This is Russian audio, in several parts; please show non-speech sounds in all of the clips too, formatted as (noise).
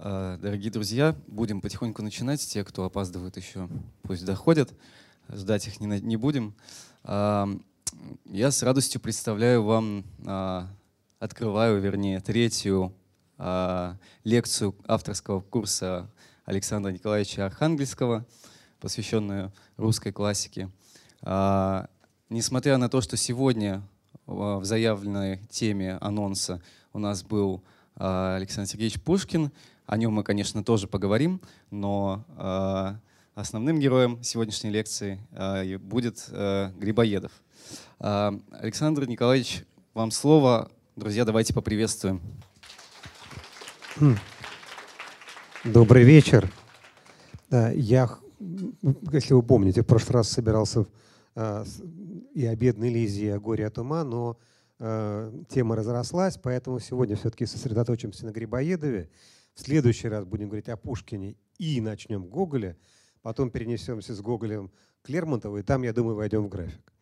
А, дорогие друзья, будем потихоньку начинать. Те, кто опаздывает еще, пусть доходят. Ждать их не, не будем. А, я с радостью представляю вам, а, открываю, вернее, третью лекцию авторского курса Александра Николаевича Архангельского, посвященную русской классике. Несмотря на то, что сегодня в заявленной теме анонса у нас был Александр Сергеевич Пушкин, о нем мы, конечно, тоже поговорим, но э, основным героем сегодняшней лекции э, будет э, Грибоедов. Э, Александр Николаевич, вам слово. Друзья, давайте поприветствуем. Добрый вечер. Я, если вы помните, в прошлый раз собирался э, и о бедной Лизе, и о горе от ума, но э, тема разрослась, поэтому сегодня все-таки сосредоточимся на Грибоедове. В следующий раз будем говорить о Пушкине и начнем Гоголя. Потом перенесемся с Гоголем к Лермонтову, и там, я думаю, войдем в график.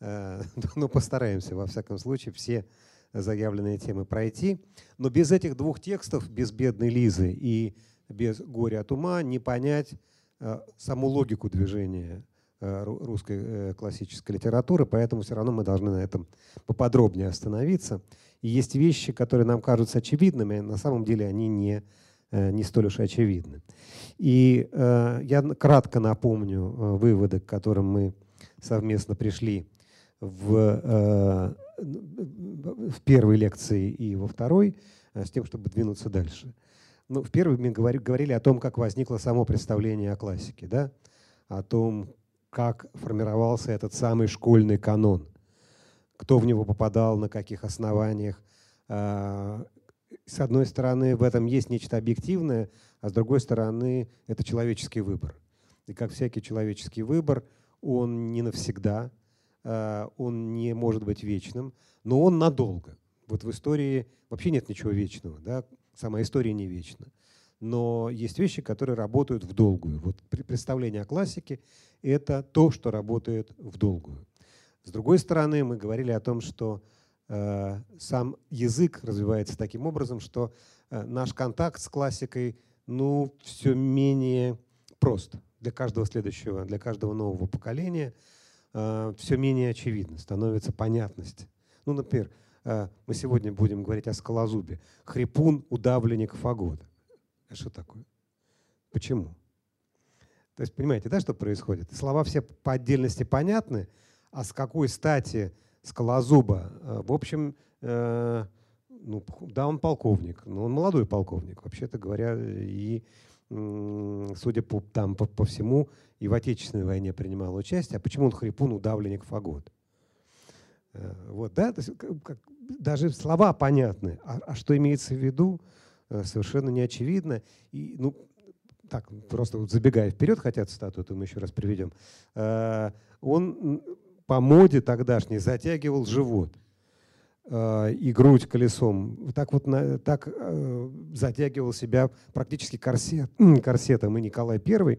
Э, (laughs) но постараемся, во всяком случае, все заявленные темы пройти. Но без этих двух текстов, без «Бедной Лизы» и без «Горя от ума» не понять э, саму логику движения э, русской классической литературы, поэтому все равно мы должны на этом поподробнее остановиться. И есть вещи, которые нам кажутся очевидными, на самом деле они не, э, не столь уж очевидны. И э, я кратко напомню э, выводы, к которым мы совместно пришли в, э, в первой лекции и во второй, э, с тем, чтобы двинуться дальше. Ну, в первой мы говорили о том, как возникло само представление о классике, да? о том, как формировался этот самый школьный канон – кто в него попадал, на каких основаниях. А, с одной стороны, в этом есть нечто объективное, а с другой стороны, это человеческий выбор. И как всякий человеческий выбор, он не навсегда, а, он не может быть вечным, но он надолго. Вот в истории вообще нет ничего вечного, да? сама история не вечна. Но есть вещи, которые работают в долгую. Вот представление о классике — это то, что работает в долгую. С другой стороны, мы говорили о том, что э, сам язык развивается таким образом, что э, наш контакт с классикой ну, все менее прост для каждого следующего, для каждого нового поколения. Э, все менее очевидно, становится понятность. Ну, например, э, мы сегодня будем говорить о скалозубе. Хрипун, удавленник, фагот. А что такое? Почему? То есть, понимаете, да, что происходит? Слова все по отдельности понятны, а с какой стати Скалозуба? Э, в общем, э, ну, да, он полковник, но он молодой полковник, вообще-то говоря, и, судя по, там, по, по всему, и в Отечественной войне принимал участие. А почему он хрипун, удавленник, фагот? Э, вот, да, то есть, как, даже слова понятны, а, а что имеется в виду, совершенно не очевидно. И, ну, так, просто вот забегая вперед, хотя цитату эту мы еще раз приведем, он по моде тогдашней затягивал живот э, и грудь колесом. Так вот на, так э, затягивал себя практически корсет, корсетом и Николай I,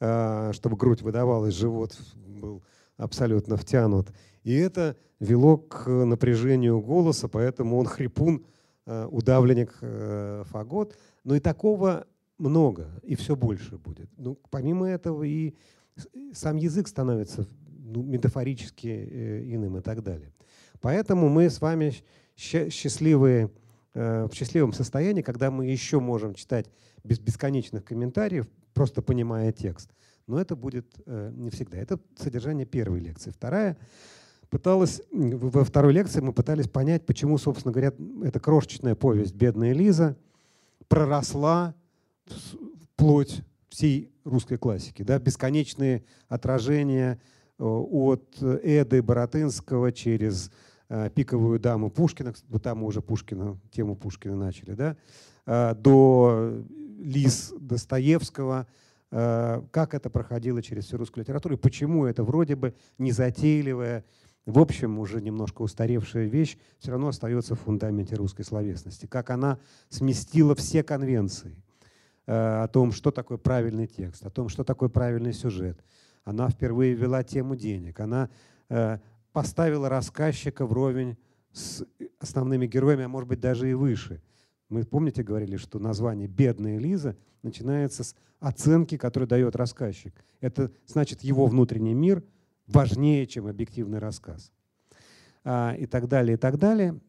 э, чтобы грудь выдавалась, живот был абсолютно втянут. И это вело к напряжению голоса, поэтому он хрипун, э, удавленник, э, фагот. Но и такого много, и все больше будет. Ну, помимо этого и сам язык становится ну, метафорически э, иным и так далее. Поэтому мы с вами счастливые, э, в счастливом состоянии, когда мы еще можем читать без бесконечных комментариев, просто понимая текст. Но это будет э, не всегда. Это содержание первой лекции. Вторая пыталась, во второй лекции мы пытались понять, почему, собственно говоря, эта крошечная повесть «Бедная Лиза» проросла вплоть всей русской классики. Да? Бесконечные отражения от Эды Боротынского через э, пиковую даму Пушкина, вот там мы уже Пушкина, тему Пушкина начали, да, э, до Лис Достоевского, как это проходило через всю русскую литературу, и почему это вроде бы незатейливая, в общем, уже немножко устаревшая вещь, все равно остается в фундаменте русской словесности. Как она сместила все конвенции о том, что такое правильный текст, о том, что такое правильный сюжет, она впервые ввела тему денег. Она э, поставила рассказчика вровень с основными героями, а может быть даже и выше. Мы, помните, говорили, что название «Бедная Лиза» начинается с оценки, которую дает рассказчик. Это значит, его внутренний мир важнее, чем объективный рассказ. А, и так далее, и так далее.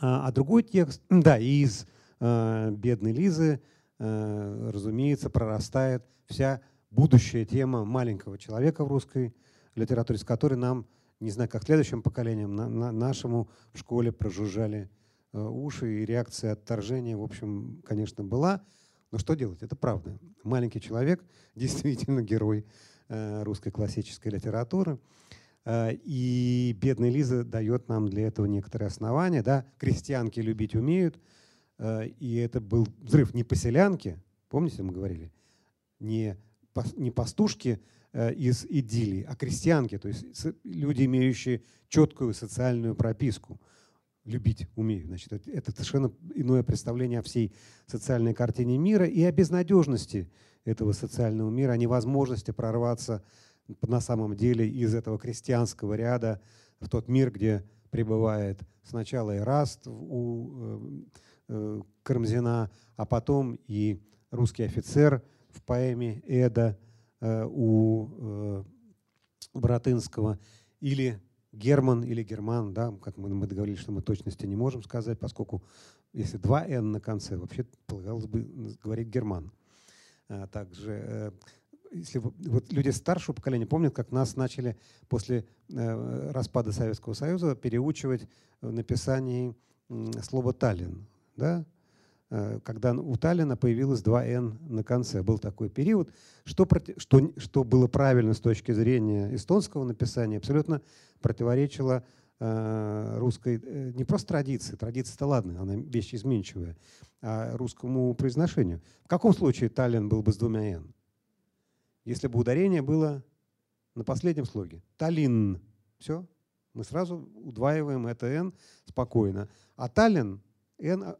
А, а другой текст, (clears throat) да, из а, «Бедной Лизы», разумеется, прорастает вся будущая тема маленького человека в русской литературе, с которой нам, не знаю, как следующим поколениям, на, на, нашему в школе прожужжали Э, уши, и реакция отторжения, в общем, конечно, была. Но что делать? Это правда. Маленький человек действительно герой э, русской классической литературы. Э, и бедная Лиза дает нам для этого некоторые основания. Да? Крестьянки любить умеют. И это был взрыв не поселянки, помните, мы говорили, не, не пастушки из идиллии, а крестьянки, то есть люди, имеющие четкую социальную прописку – любить умею. Значит, это совершенно иное представление о всей социальной картине мира и о безнадежности этого социального мира, о невозможности прорваться на самом деле из этого крестьянского ряда в тот мир, где пребывает сначала Ираст у э, э, Карамзина, а потом и русский офицер в поэме «Эда» э, у Братынского, или Герман или Герман, да, как мы, мы договорились, что мы точности не можем сказать, поскольку если два «н» на конце, вообще полагалось бы говорить Герман. А также, э, если вот люди старшего поколения помнят, как нас начали после э, распада Советского Союза переучивать в написании слова «Таллин». Да? Э, когда у Таллина появилось два «н» на конце. Был такой период. Что, что, что было правильно с точки зрения эстонского написания, абсолютно противоречило э, русской, э, не просто традиции, традиция-то ладно, она вещь изменчивая, а русскому произношению. В каком случае Таллин был бы с двумя «н»? Если бы ударение было на последнем слоге. Таллин. Все. Мы сразу удваиваем это «н» спокойно. А Таллин, «н»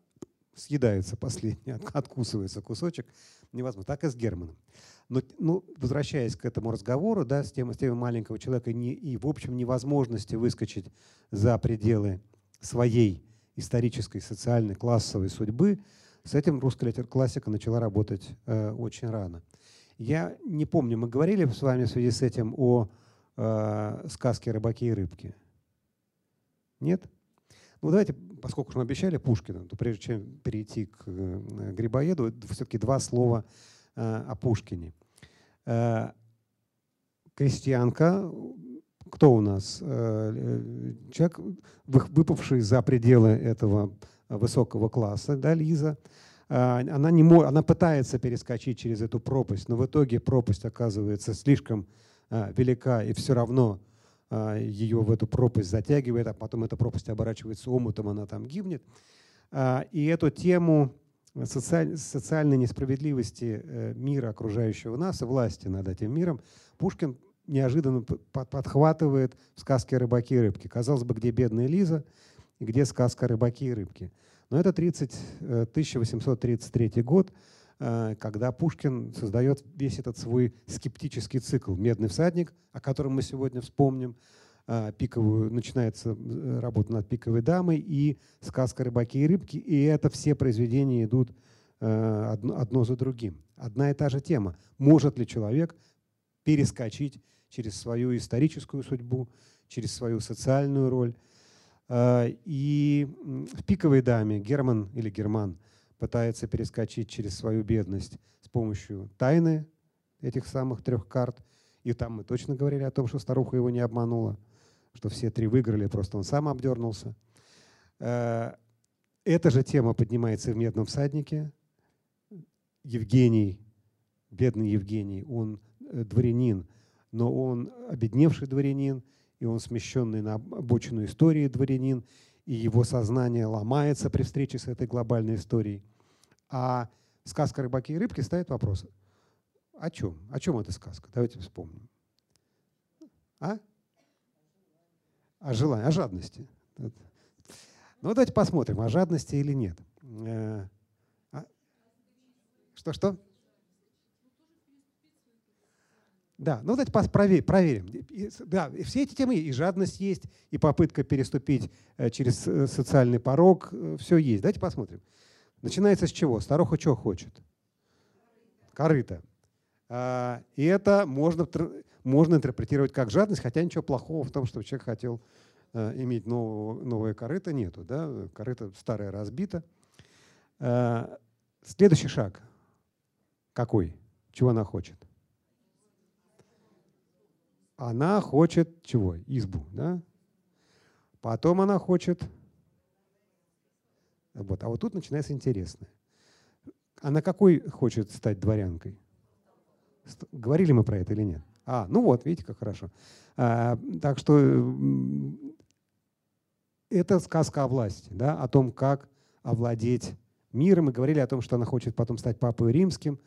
съедается последний, откусывается кусочек. Невозможно. Так и с Германом. Но ну, возвращаясь к этому разговору, да, с темой, с темой маленького человека не, и, в общем, невозможности выскочить за пределы своей исторической, социальной, классовой судьбы, с этим русская классика начала работать э, очень рано. Я не помню, мы говорили с вами в связи с этим о э, сказке «Рыбаки и рыбки». Нет? Ну давайте поскольку мы обещали Пушкина, то прежде чем перейти к э, Грибоеду, все-таки два слова э, о Пушкине. Э, крестьянка, кто у нас? Человек, выпавший за пределы этого высокого класса, да, Лиза. Она, не мо, она пытается перескочить через эту пропасть, но в итоге пропасть оказывается слишком велика, и все равно ее в эту пропасть затягивает, а потом эта пропасть оборачивается омутом, она там гибнет. А, и эту тему социаль, социальной несправедливости э, мира окружающего нас и власти над этим миром Пушкин неожиданно подхватывает в сказке «Рыбаки и рыбки». Казалось бы, где бедная Лиза и где сказка «Рыбаки и рыбки». Но это 30, 1833 э, год, когда Пушкин создает весь этот свой скептический цикл «Медный всадник», о котором мы сегодня вспомним, э, пиковую, начинается э, работа над «Пиковой дамой» и сказка «Рыбаки и рыбки», и это все произведения идут одно, одно за другим. Одна и та же тема. Может ли человек перескочить через свою историческую судьбу, через свою социальную роль? И в «Пиковой даме» Герман или Герман – пытается перескочить через свою бедность с помощью тайны этих самых трех карт. И там мы точно говорили о том, что старуха его не обманула, что все три выиграли, просто он сам обдернулся. Э, эта же тема поднимается в «Медном всаднике». Евгений, бедный Евгений, он э, дворянин, но он обедневший дворянин, и он смещенный на обочину истории дворянин, и его сознание ломается при встрече с этой глобальной историей. А сказка «Рыбаки и рыбки» ставит вопрос. О чем? О чем эта сказка? Давайте вспомним. А? О желании, о жадности. Ну, давайте посмотрим, о жадности или нет. Э, а? Что-что? Да, ну давайте проверим. Да, все эти темы, и жадность есть, и попытка переступить э, через э, социальный порог, все есть. Давайте посмотрим. Начинается с чего? Старуха что хочет? Корыто. А, и это можно, можно интерпретировать как жадность, хотя ничего плохого в том, что человек хотел иметь нового, новое корыто, нету. Да? Корыто старое разбито. А, следующий шаг. Какой? Чего она хочет? Она хочет чего? Избу. Да? Потом она хочет... Вот. А вот тут начинается интересное. Она какой хочет стать дворянкой? Говорили мы про это или нет? А, ну вот, видите, как хорошо. А, так что это сказка о власти, да, о том, как овладеть миром. Мы говорили о том, что она хочет потом стать папой римским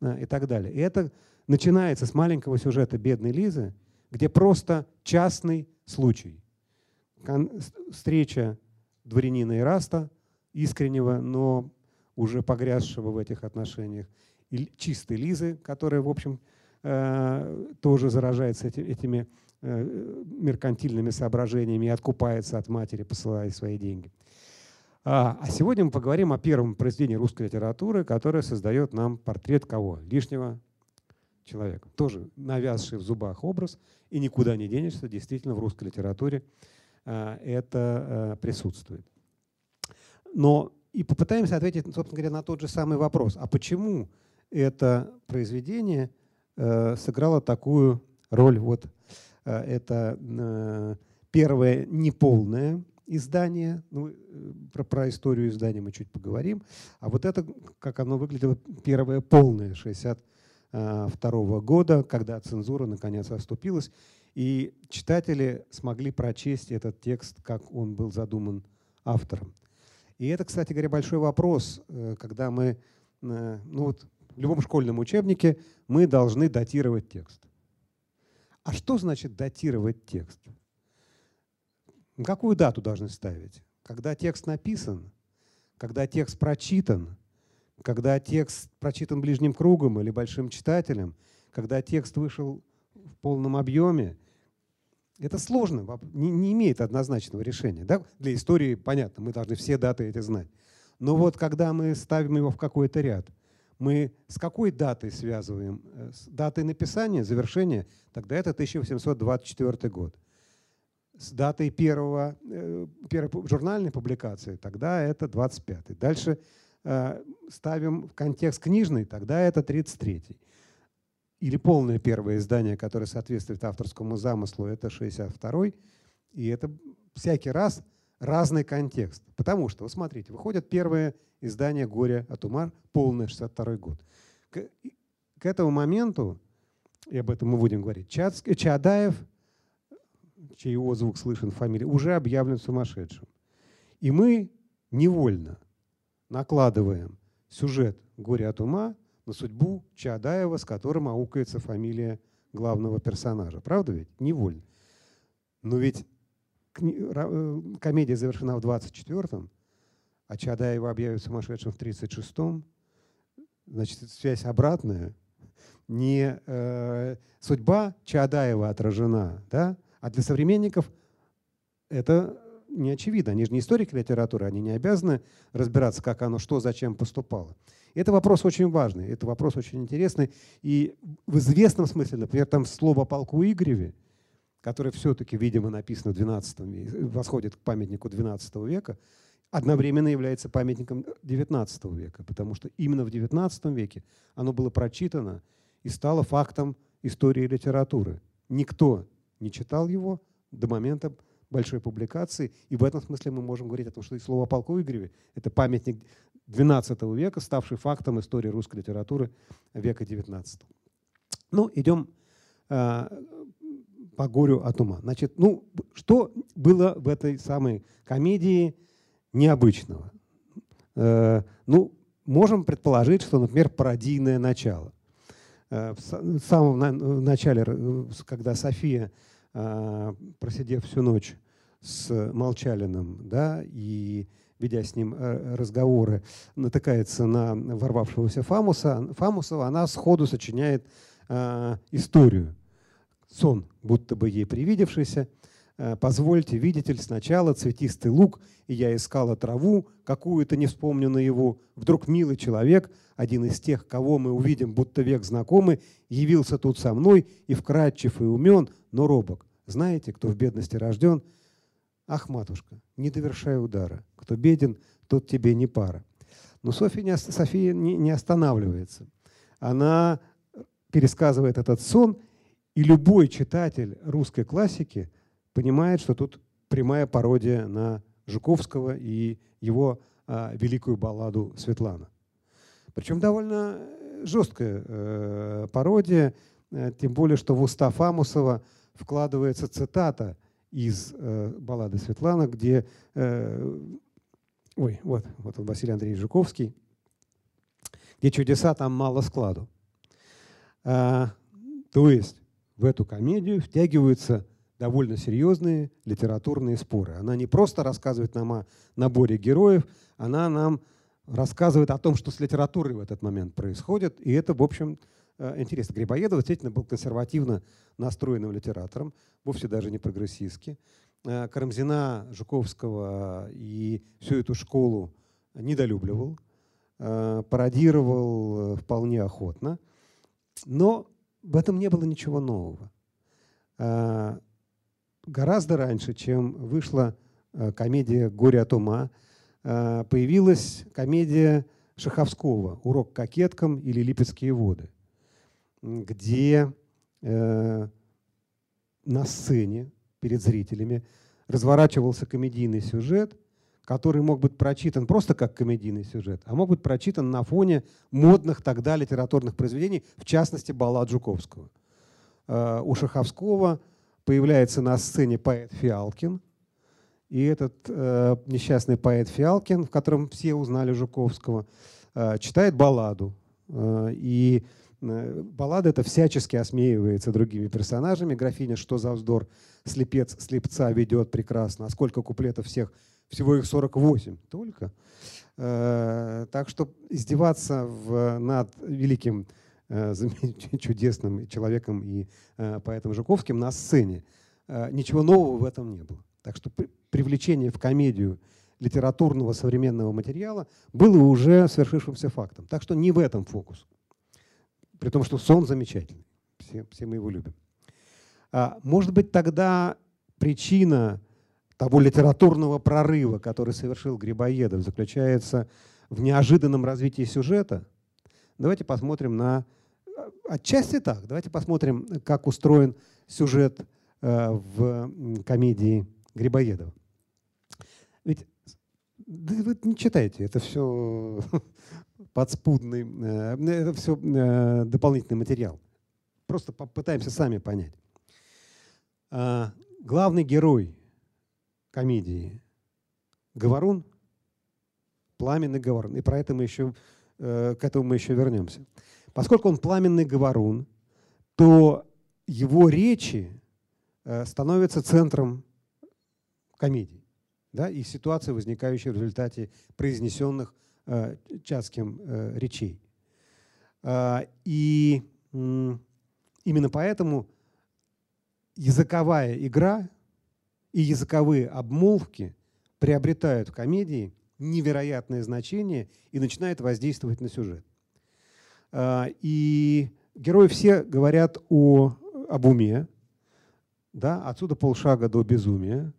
а, и так далее. И это начинается с маленького сюжета бедной Лизы, где просто частный случай. Встреча дворянина Ираста, искреннего, но уже погрязшего в этих отношениях, и чистой Лизы, которая, в общем, э, тоже заражается этими э, меркантильными соображениями и откупается от матери, посылая свои деньги. А, а сегодня мы поговорим о первом произведении русской литературы, которое создает нам портрет кого? Лишнего человека. Тоже навязший в зубах образ, и никуда не денешься, действительно в русской литературе а, это присутствует. Но и попытаемся ответить, собственно говоря, на тот же самый вопрос. А почему это произведение э, сыграло такую роль? Вот это первое неполное издание, ну, про, про историю издания мы чуть поговорим, а вот это, как оно выглядело, первое полное, 62 года, когда цензура наконец оступилась, и читатели смогли прочесть этот текст, как он был задуман автором. И это, кстати говоря, большой вопрос, э, когда мы, э, ну вот в любом школьном учебнике мы должны датировать текст. А что значит датировать текст? Какую дату должны ставить? Когда текст написан, когда текст прочитан, когда текст прочитан ближним кругом или большим читателем, когда текст вышел в полном объеме – это сложно, не, не имеет однозначного решения. Да? Для истории понятно, мы должны все даты эти знать. Но вот когда мы ставим его в какой-то ряд, мы с какой датой связываем? Э, с датой написания, завершения, тогда это 1824 год. С датой первого, э, первой журнальной публикации, тогда это 25 Дальше ставим в контекст книжный, тогда это 33 или полное первое издание, которое соответствует авторскому замыслу, это 62-й. И это всякий раз разный контекст. Потому что, вот смотрите, выходит первое издание «Горе от ума», полное 62 год. К, к этому моменту, и об этом мы будем говорить, Чац, Чадаев, чей его слышен в фамилии, уже объявлен сумасшедшим. И мы невольно накладываем сюжет «Горе от ума» на судьбу Чадаева, с которым аукается фамилия главного персонажа. Правда ведь? Невольно. Но ведь э, комедия завершена в 24-м, а Чадаева объявят сумасшедшим в 36-м. Значит, связь обратная. Не э, судьба Чадаева отражена, да? а для современников это не очевидно. Они же не историки литературы, они не обязаны разбираться, как оно, что, зачем поступало. Это вопрос очень важный, это вопрос очень интересный. И в известном смысле, например, там слово полку Игореве, которое все-таки, видимо, написано в 12 веке, восходит к памятнику 12 века, одновременно является памятником 19 века, потому что именно в 19 веке оно было прочитано и стало фактом истории литературы. Никто не читал его до момента большой публикации, и в этом смысле мы можем говорить о том, что и слово о полку Игореве – это памятник XII века, ставший фактом истории русской литературы века XIX. Ну, идем э, по горю от ума. Значит, ну, что было в этой самой комедии необычного? Э, ну, можем предположить, что, например, пародийное начало. Э, в самом начале, когда София, э, просидев всю ночь с Молчалиным, да, и ведя с ним э, разговоры, натыкается на ворвавшегося Фамуса, Фамусова, она сходу сочиняет э, историю. Сон, будто бы ей привидевшийся, позвольте, видитель, сначала цветистый лук, и я искала траву, какую-то не вспомню на его. Вдруг милый человек, один из тех, кого мы увидим, будто век знакомый, явился тут со мной и вкрадчив и умен, но робок. Знаете, кто в бедности рожден? Ах, матушка, не довершай удара. Кто беден, тот тебе не пара. Но Софья не, София не, не останавливается. Она пересказывает этот сон, и любой читатель русской классики – понимает, что тут прямая пародия на Жуковского и его а, великую балладу «Светлана». Причем довольно жесткая э, пародия, э, тем более, что в уста Фамусова вкладывается цитата из э, баллады «Светлана», где... Э, ой, вот, вот он, Василий Андреевич Жуковский, где чудеса там мало складу. А, то есть в эту комедию втягиваются довольно серьезные литературные споры. Она не просто рассказывает нам о наборе героев, она нам рассказывает о том, что с литературой в этот момент происходит. И это, в общем, э, интересно. Грибоедов действительно был консервативно настроенным литератором, вовсе даже не прогрессистски. Э, Карамзина, Жуковского и всю эту школу недолюбливал, э, пародировал вполне охотно. Но в этом не было ничего нового гораздо раньше, чем вышла э, комедия «Горе от ума», э, появилась комедия Шаховского «Урок кокеткам» или «Липецкие воды», где э, на сцене перед зрителями разворачивался комедийный сюжет, который мог быть прочитан просто как комедийный сюжет, а мог быть прочитан на фоне модных тогда литературных произведений, в частности, баллад Жуковского. У Шаховского появляется на сцене поэт Фиалкин. И этот э, несчастный поэт Фиалкин, в котором все узнали Жуковского, э, читает балладу. Э, и э, баллада это всячески осмеивается другими персонажами. Графиня «Что за вздор?» Слепец слепца ведет прекрасно. А сколько куплетов всех? Всего их 48 только. Э, так что издеваться в, над великим (laughs) чудесным человеком и э, поэтом Жуковским на сцене. Э, ничего нового в этом не было. Так что привлечение в комедию литературного современного материала было уже свершившимся фактом. Так что не в этом фокус. При том, что сон замечательный. Все, все мы его любим. А, может быть, тогда причина того литературного прорыва, который совершил Грибоедов, заключается в неожиданном развитии сюжета. Давайте посмотрим на Отчасти так. Давайте посмотрим, как устроен сюжет э, в комедии Грибоедова. Ведь да вы не читайте, это все (laughs) подспудный, э, это все э, дополнительный материал. Просто попытаемся сами понять. А, главный герой комедии Говорун, пламенный Говорун. И про это мы еще, к этому мы еще вернемся. Поскольку он пламенный говорун, то его речи э, становятся центром комедии да, и ситуации, возникающей в результате произнесенных э, Чацким э, речей. Э, и именно поэтому языковая игра и языковые обмолвки приобретают в комедии невероятное значение и начинают воздействовать на сюжет. А, и герои все говорят о, об уме, да, отсюда полшага до безумия.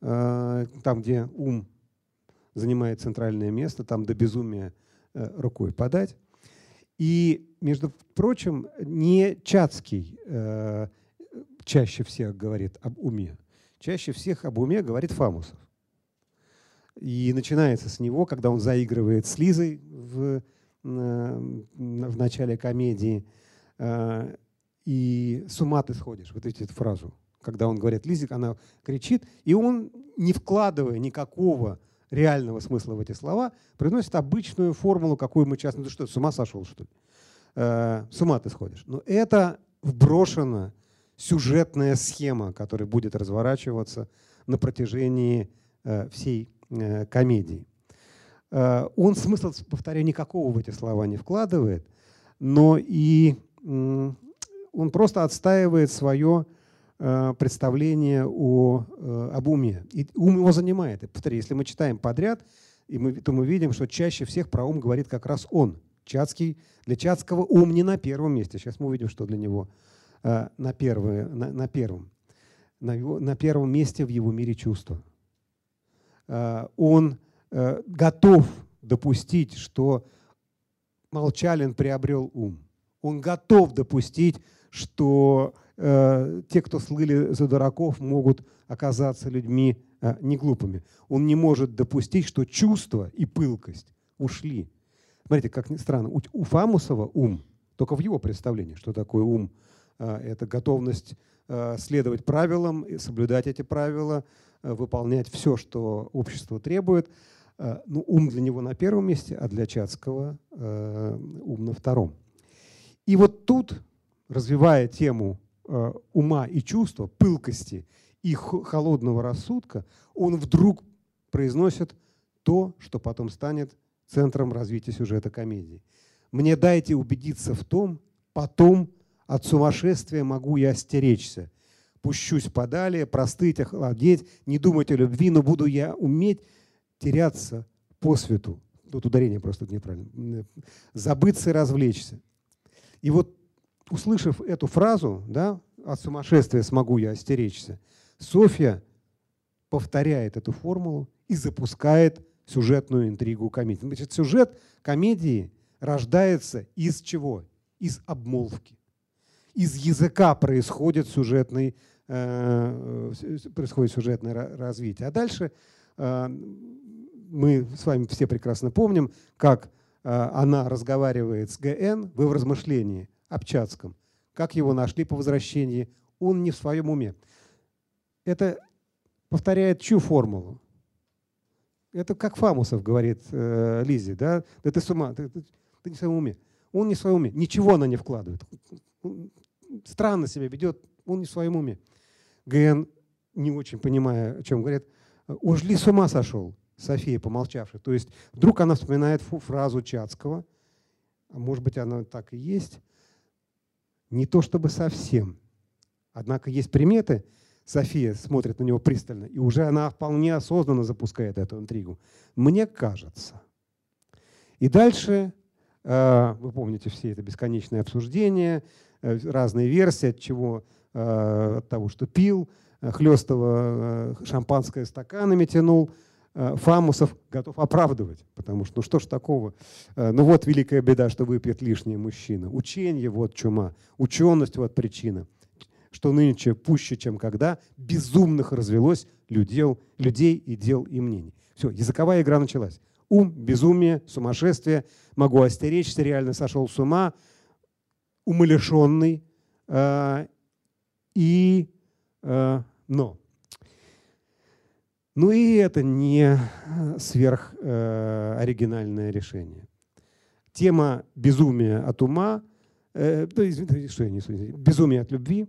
А, там, где ум занимает центральное место, там до безумия э, рукой подать. И, между прочим, не Чацкий э, чаще всех говорит об уме. Чаще всех об уме говорит Фамусов. И начинается с него, когда он заигрывает с Лизой в в начале комедии. Э, и с ума ты сходишь, вот эту фразу. Когда он говорит Лизик, она кричит, и он, не вкладывая никакого реального смысла в эти слова, произносит обычную формулу, какую мы часто... Ну что, с ума сошел, что ли? Э, с ума ты сходишь. Но это вброшена сюжетная схема, которая будет разворачиваться на протяжении э, всей комедии. Э, он смысл, повторяю, никакого в эти слова не вкладывает, но и он просто отстаивает свое э, представление о, э, об уме. И ум его занимает. И, повтори, если мы читаем подряд, и мы, то мы видим, что чаще всех про ум говорит как раз он. Чацкий, для Чацкого ум не на первом месте. Сейчас мы увидим, что для него на, первое, на, на первом. На, его, на первом месте в его мире чувства. Он готов допустить, что Молчалин приобрел ум. Он готов допустить, что э, те, кто слыли за дураков, могут оказаться людьми э, неглупыми. Он не может допустить, что чувства и пылкость ушли. Смотрите, как странно, у, у Фамусова ум, только в его представлении, что такое ум, э, это готовность э, следовать правилам, соблюдать эти правила, э, выполнять все, что общество требует – Э, ну, ум для него на первом месте, а для Чацкого э, ум на втором. И вот тут, развивая тему э, ума и чувства, пылкости и холодного рассудка, он вдруг произносит то, что потом станет центром развития сюжета комедии. Мне дайте убедиться в том, потом от сумасшествия могу я остеречься. Пущусь подалее, простыть, охладеть, не думать о любви, но буду я уметь теряться по свету. Тут ударение просто неправильно. Забыться и развлечься. И вот, услышав эту фразу, да, от сумасшествия смогу я остеречься, Софья повторяет эту формулу и запускает сюжетную интригу комедии. Значит, сюжет комедии рождается из чего? Из обмолвки. Из языка происходит сюжетный, э, происходит сюжетное развитие. А дальше э, мы с вами все прекрасно помним, как э, она разговаривает с ГН в его размышлении об Чацком, как его нашли по возвращении, он не в своем уме. Это повторяет чью формулу? Это как Фамусов говорит э, Лизе, да? Да ты с ума, ты, ты, ты не в своем уме. Он не в своем уме. Ничего она не вкладывает. странно себя ведет, он не в своем уме. ГН, не очень понимая, о чем говорит, уж ли с ума сошел. София, помолчавшая. То есть вдруг она вспоминает фразу Чацкого, а может быть, она так и есть. Не то чтобы совсем. Однако есть приметы, София смотрит на него пристально, и уже она вполне осознанно запускает эту интригу. Мне кажется. И дальше, э, вы помните все это бесконечное обсуждение, э, разные версии, от чего, э, от того, что пил, хлестого шампанское стаканами тянул – Фамусов готов оправдывать, потому что ну что ж такого, э, ну вот великая беда, что выпьет лишний мужчина. Учение вот чума, ученость вот причина, что нынче пуще, чем когда, безумных развелось людей, людей и дел и мнений. Все, языковая игра началась. Ум, безумие, сумасшествие, могу остеречься, реально сошел с ума, умалишенный. Э, и, э, но ну и это не сверхоригинальное э, решение. Тема безумия от ума, э, что я несу, безумие от любви,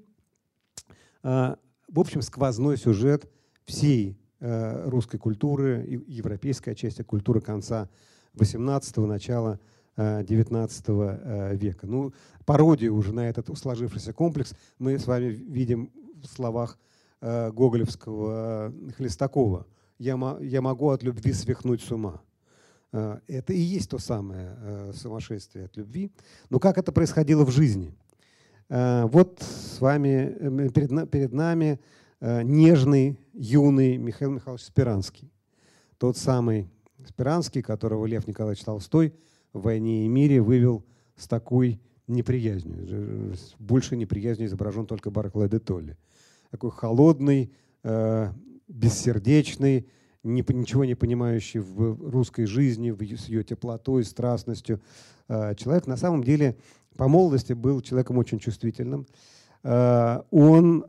э, в общем, сквозной сюжет всей э, русской культуры, европейской части культуры конца 18-го, начала 19 э, века. Ну, пародию уже на этот сложившийся комплекс мы с вами видим в словах Э, гоголевского э, Хлестакова «Я, я могу от любви свихнуть с ума». Э, это и есть то самое сумасшествие от любви. Но как это происходило в жизни? Вот с вами, перед, перед нами нежный, юный Михаил Михайлович Спиранский. Тот самый Спиранский, которого Лев Николаевич Толстой в «Войне и мире» вывел с такой неприязнью. Больше неприязнью изображен только Барклай де Толли такой холодный, э, бессердечный, ничего не понимающий в русской жизни, в, с ее теплотой, страстностью. Э, человек на самом деле по молодости был человеком очень чувствительным. Э, он,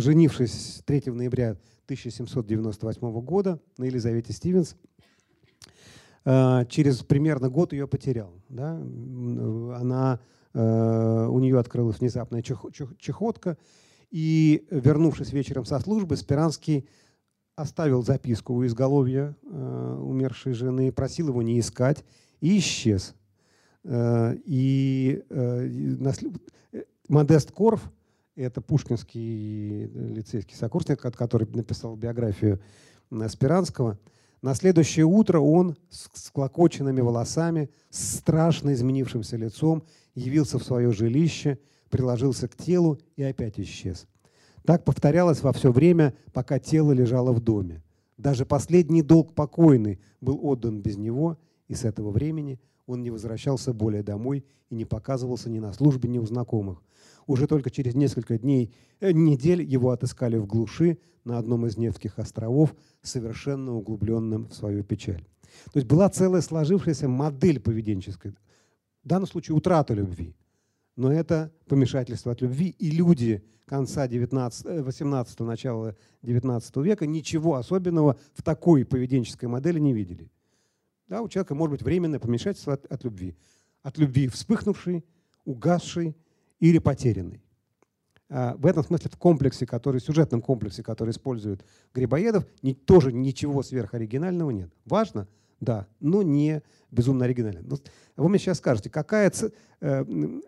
женившись 3 ноября 1798 года на Елизавете Стивенс, через примерно год ее потерял. Да? Она у нее открылась внезапная чехотка, и, вернувшись вечером со службы, Спиранский оставил записку у изголовья э, умершей жены, просил его не искать и исчез. Э, и Модест Корф, это пушкинский лицейский сокурсник, который написал биографию Спиранского. На следующее утро он с склокоченными волосами, с страшно изменившимся лицом явился в свое жилище, приложился к телу и опять исчез. Так повторялось во все время, пока тело лежало в доме. Даже последний долг покойный был отдан без него, и с этого времени он не возвращался более домой и не показывался ни на службе, ни у знакомых. Уже только через несколько дней, э, недель его отыскали в глуши на одном из Невских островов, совершенно углубленным в свою печаль. То есть была целая сложившаяся модель поведенческая. В данном случае утрата любви. Но это помешательство от любви. И люди конца 19, 18 начала 19 века ничего особенного в такой поведенческой модели не видели. Да, у человека может быть временное помешательство от, от любви. От любви вспыхнувшей, угасшей или потерянной. А в этом смысле в комплексе, который, сюжетном комплексе, который использует Грибоедов, ни, тоже ничего сверхоригинального нет. Важно, да, но не безумно оригинально. Ну, вы мне сейчас скажете, какая, э,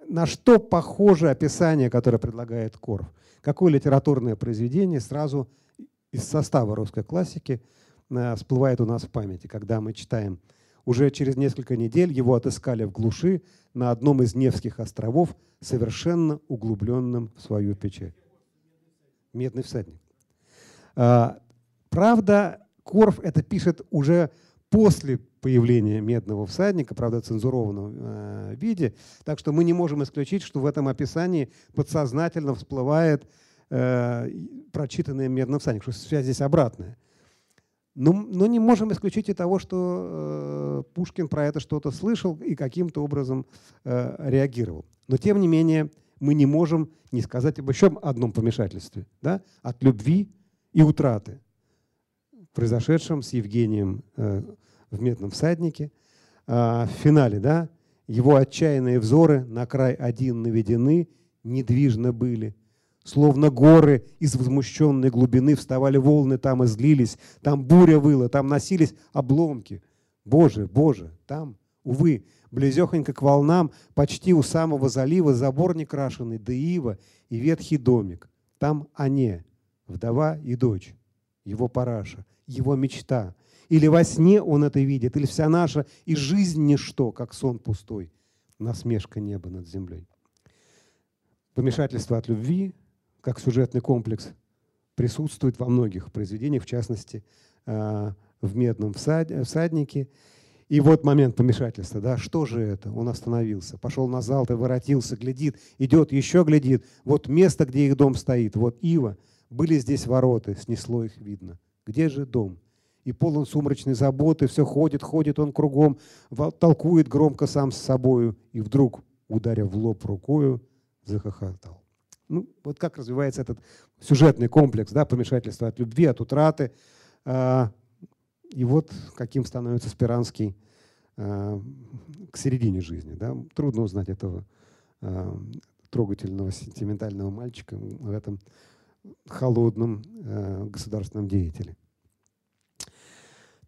на что похоже описание, которое предлагает Корф? Какое литературное произведение сразу из состава русской классики э, всплывает у нас в памяти, когда мы читаем уже через несколько недель его отыскали в глуши на одном из Невских островов, совершенно углубленным в свою печать. Медный всадник. А, правда, Корф это пишет уже после появления медного всадника, правда, цензурованном э, виде. Так что мы не можем исключить, что в этом описании подсознательно всплывает э, прочитанное медным всадником, что связь здесь обратная. Но, но не можем исключить и того, что э, Пушкин про это что-то слышал и каким-то образом э, реагировал. Но тем не менее мы не можем не сказать об еще одном помешательстве да? от любви и утраты, произошедшем с Евгением э, в «Медном всаднике». А, в финале да? его отчаянные взоры на край один наведены, недвижно были – Словно горы из возмущенной глубины вставали волны там и злились, там буря выла, там носились обломки. Боже, Боже, там, увы, близехонько к волнам, почти у самого залива забор некрашенный, да ива и ветхий домик. Там они, вдова и дочь, его параша, его мечта. Или во сне он это видит, или вся наша и жизнь ничто, как сон пустой, насмешка неба над землей. Помешательство от любви, как сюжетный комплекс присутствует во многих произведениях, в частности, а, в «Медном всаднике». И вот момент помешательства. Да? Что же это? Он остановился, пошел на зал, ты воротился, глядит, идет, еще глядит. Вот место, где их дом стоит, вот ива. Были здесь вороты, снесло их видно. Где же дом? И полон сумрачной заботы, все ходит, ходит он кругом, толкует громко сам с собою, и вдруг, ударя в лоб рукою, захохотал. Ну, вот как развивается этот сюжетный комплекс, да, помешательство от любви, от утраты. А, и вот каким становится Спиранский а, к середине жизни. Да. Трудно узнать этого а, трогательного, сентиментального мальчика в этом холодном государственном деятеле.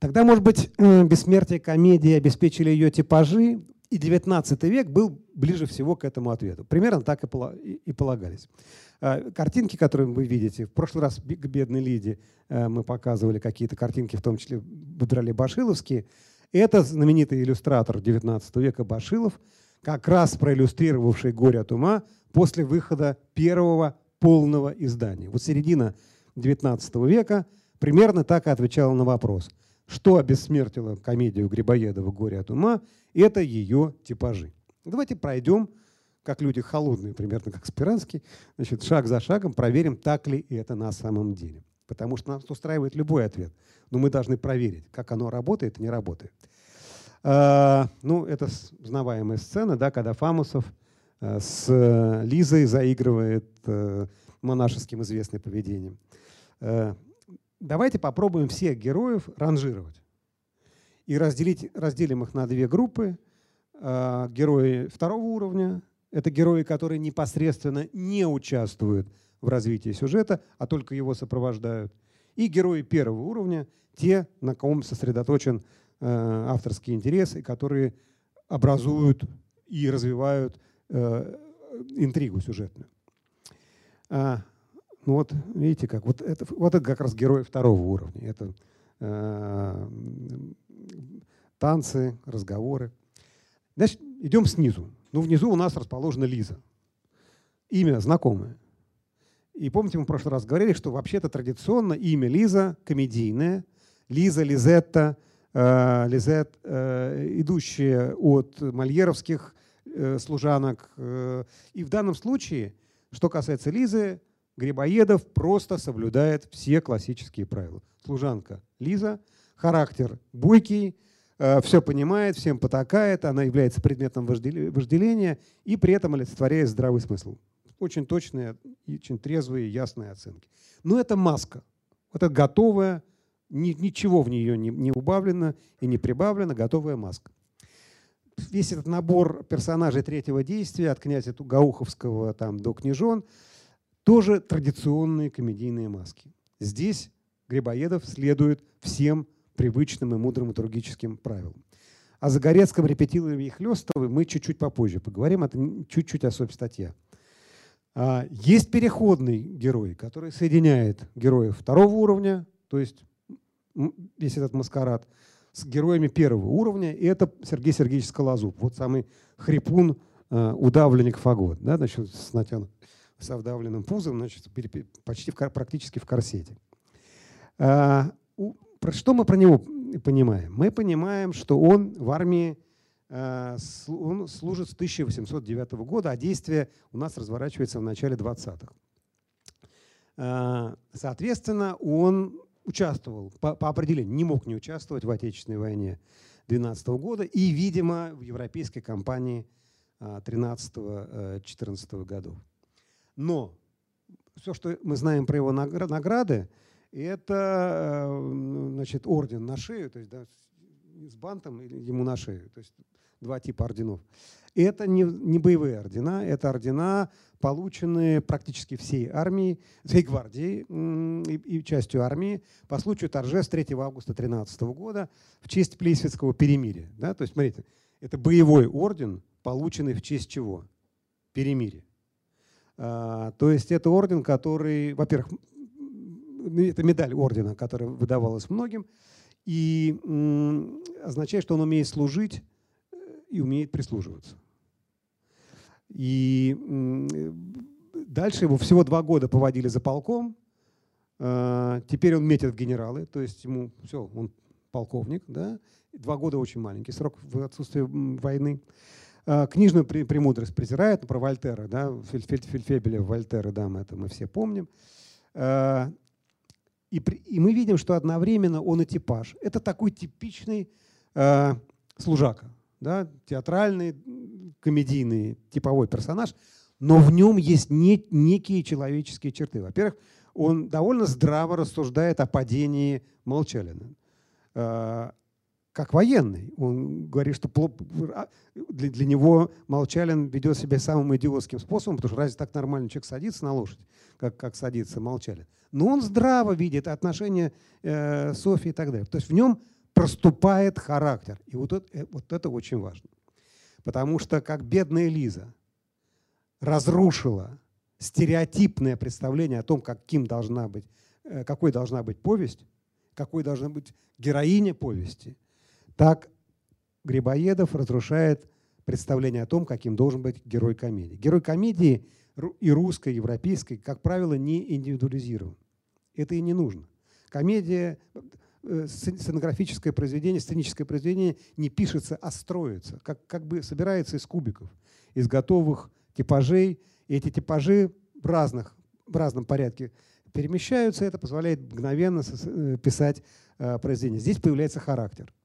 Тогда, может быть, э, бессмертие комедии обеспечили ее типажи, и XIX век был ближе всего к этому ответу. Примерно так и полагались. А, картинки, которые вы видите, в прошлый раз к «Бедной Лиде» э, мы показывали какие-то картинки, в том числе выбирали башиловские. Это знаменитый иллюстратор XIX века Башилов, как раз проиллюстрировавший «Горе от ума» после выхода первого полного издания. Вот середина XIX века примерно так и отвечала на вопрос – что обессмертило комедию Грибоедова «Горе от ума» – это ее типажи. Давайте пройдем, как люди холодные, примерно как Спиранский, значит, шаг за шагом проверим, так ли это на самом деле. Потому что нас устраивает любой ответ. Но мы должны проверить, как оно работает и не работает. А, ну, это знаваемая сцена, да, когда Фамусов с Лизой заигрывает а, монашеским известным поведением. Давайте попробуем всех героев ранжировать и разделить, разделим их на две группы. Герои второго уровня – это герои, которые непосредственно не участвуют в развитии сюжета, а только его сопровождают. И герои первого уровня – те, на ком сосредоточен э, авторский интерес, и которые образуют и развивают э, интригу сюжетную. А, ну вот, видите как, вот это, вот это как раз герой второго уровня. Это э, танцы, разговоры. Значит, идем снизу. Ну, внизу у нас расположена Лиза. Имя знакомое. И помните, мы в прошлый раз говорили, что вообще-то традиционно имя Лиза комедийное. Лиза, Лизетта, э, Лизет, э, идущие от мольеровских э, служанок. Э, и в данном случае, что касается Лизы, Грибоедов просто соблюдает все классические правила. Служанка Лиза, характер бойкий, э, все понимает, всем потакает, она является предметом вожделения и при этом олицетворяет здравый смысл. Очень точные, очень трезвые, ясные оценки. Но это маска. Это готовая, ни, ничего в нее не, не убавлено и не прибавлено, готовая маска. Весь этот набор персонажей третьего действия, от князя Тугауховского там, до княжон – тоже традиционные комедийные маски. Здесь Грибоедов следует всем привычным и мудрым литургическим правилам. О Загорецком, Репетилове и Хлестове мы чуть-чуть попозже поговорим. Это чуть-чуть особь статья. А, есть переходный герой, который соединяет героев второго уровня, то есть весь этот маскарад, с героями первого уровня. И это Сергей Сергеевич Скалозуб. Вот самый хрипун, а, удавленник фагот. Да, значит, с натянутым с вдавленным пузом, значит, почти в, практически в корсете. А, что мы про него понимаем? Мы понимаем, что он в армии а, он служит с 1809 года, а действие у нас разворачивается в начале 20-х. А, соответственно, он участвовал по, по определению, не мог не участвовать в Отечественной войне 12 года и, видимо, в европейской кампании 13-14 годов. Но все, что мы знаем про его награды, это э, значит, орден на шею, то есть да, с бантом ему на шею, то есть два типа орденов. И это не, не боевые ордена, это ордена, полученные практически всей армией, всей гвардией и, и частью армии по случаю торжеств 3 августа 13 года в честь Плесвицкого перемирия. Да? То есть, смотрите, это боевой орден, полученный в честь чего? Перемирия. А, то есть это орден, который, во-первых, это медаль ордена, которая выдавалась многим, и означает, что он умеет служить и умеет прислуживаться. И дальше его всего два года поводили за полком, а, теперь он метит в генералы, то есть ему все, он полковник, да, два года очень маленький срок в отсутствии войны. А, книжную премудрость презирает, ну, про Вольтера, да, Фельдфебеля, Вольтера, да, мы это мы все помним. А, и, и мы видим, что одновременно он и типаж. Это такой типичный э, служака, да, театральный, комедийный, типовой персонаж, но в нем есть не, некие человеческие черты. Во-первых, он довольно здраво рассуждает о падении Молчалина как военный. Он говорит, что а, для, для него Молчалин ведет себя самым идиотским способом, потому что разве так нормально человек садится на лошадь, как, как садится Молчалин. Но он здраво видит отношения э, Софьи и так далее. То есть в нем проступает характер. И вот это, э, вот это очень важно. Потому что как бедная Лиза разрушила стереотипное представление о том, каким должна быть, э, какой должна быть повесть, какой должна быть героиня повести – так Грибоедов разрушает представление о том, каким должен быть герой комедии. Герой комедии и русской, и европейской, как правило, не индивидуализирован. Это и не нужно. Комедия, сценографическое произведение, сценическое произведение не пишется, а строится, как, как бы собирается из кубиков, из готовых типажей. И эти типажи в, разных, в разном порядке перемещаются, это позволяет мгновенно э, писать э, произведение. Здесь появляется характер –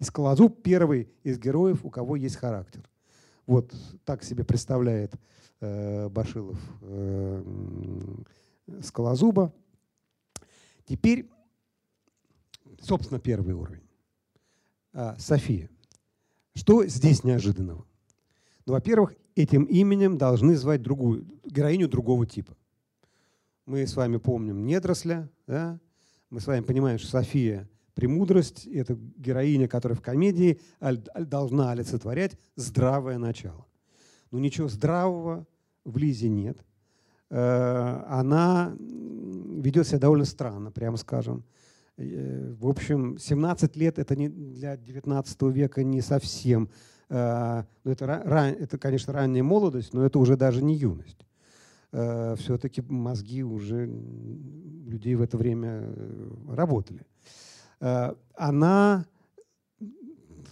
Скалозуб первый из героев, у кого есть характер. Вот так себе представляет э, Башилов э, Скалозуба. Теперь, собственно, первый уровень. А, София. Что здесь неожиданного? Ну, во-первых, этим именем должны звать другую, героиню другого типа. Мы с вами помним недросля, да? мы с вами понимаем, что София Премудрость — это героиня, которая в комедии должна олицетворять здравое начало. Но ничего здравого в Лизе нет. Э, она ведет себя довольно странно, прямо скажем. Э, в общем, 17 лет это не для 19 века не совсем. Ну, это, это, конечно, ранняя молодость, но это уже даже не юность. Все-таки мозги уже людей в это время работали. Она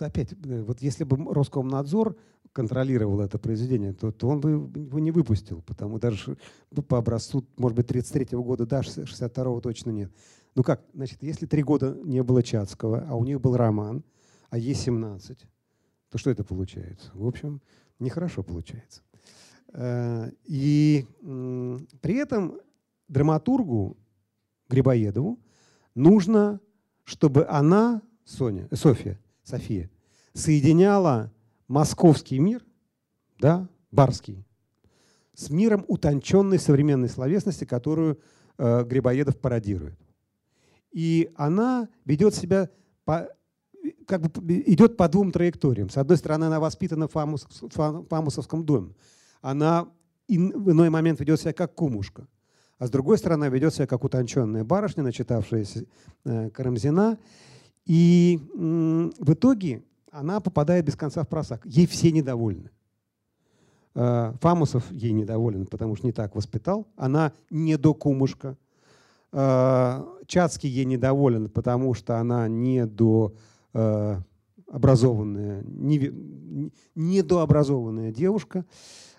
опять, э, вот если бы Роскомнадзор контролировал это произведение, то, то он бы его не выпустил, потому даже ну, по образцу, может быть, 33 -го года, да, 62-го точно нет. Ну как, значит, если три года не было Чацкого, а у них был роман, а есть 17, то что это получается? В общем, нехорошо получается. Э, и при этом драматургу Грибоедову нужно, чтобы она, Соня, Софья, София, соединяла московский мир, да, барский, с миром утонченной современной словесности, которую э, Грибоедов пародирует. И она ведет себя по, как бы идет по двум траекториям. С одной стороны, она воспитана в, Фамус, Фамусовском доме. Она в иной момент ведет себя как кумушка. А с другой стороны, ведет себя как утонченная барышня, начитавшаяся э, Карамзина. И в итоге она попадает без конца в просак. Ей все недовольны. Э, Фамусов ей недоволен, потому что не так воспитал. Она не до кумушка. Э, Чацкий ей недоволен, потому что она не до э, образованная, не, недообразованная девушка.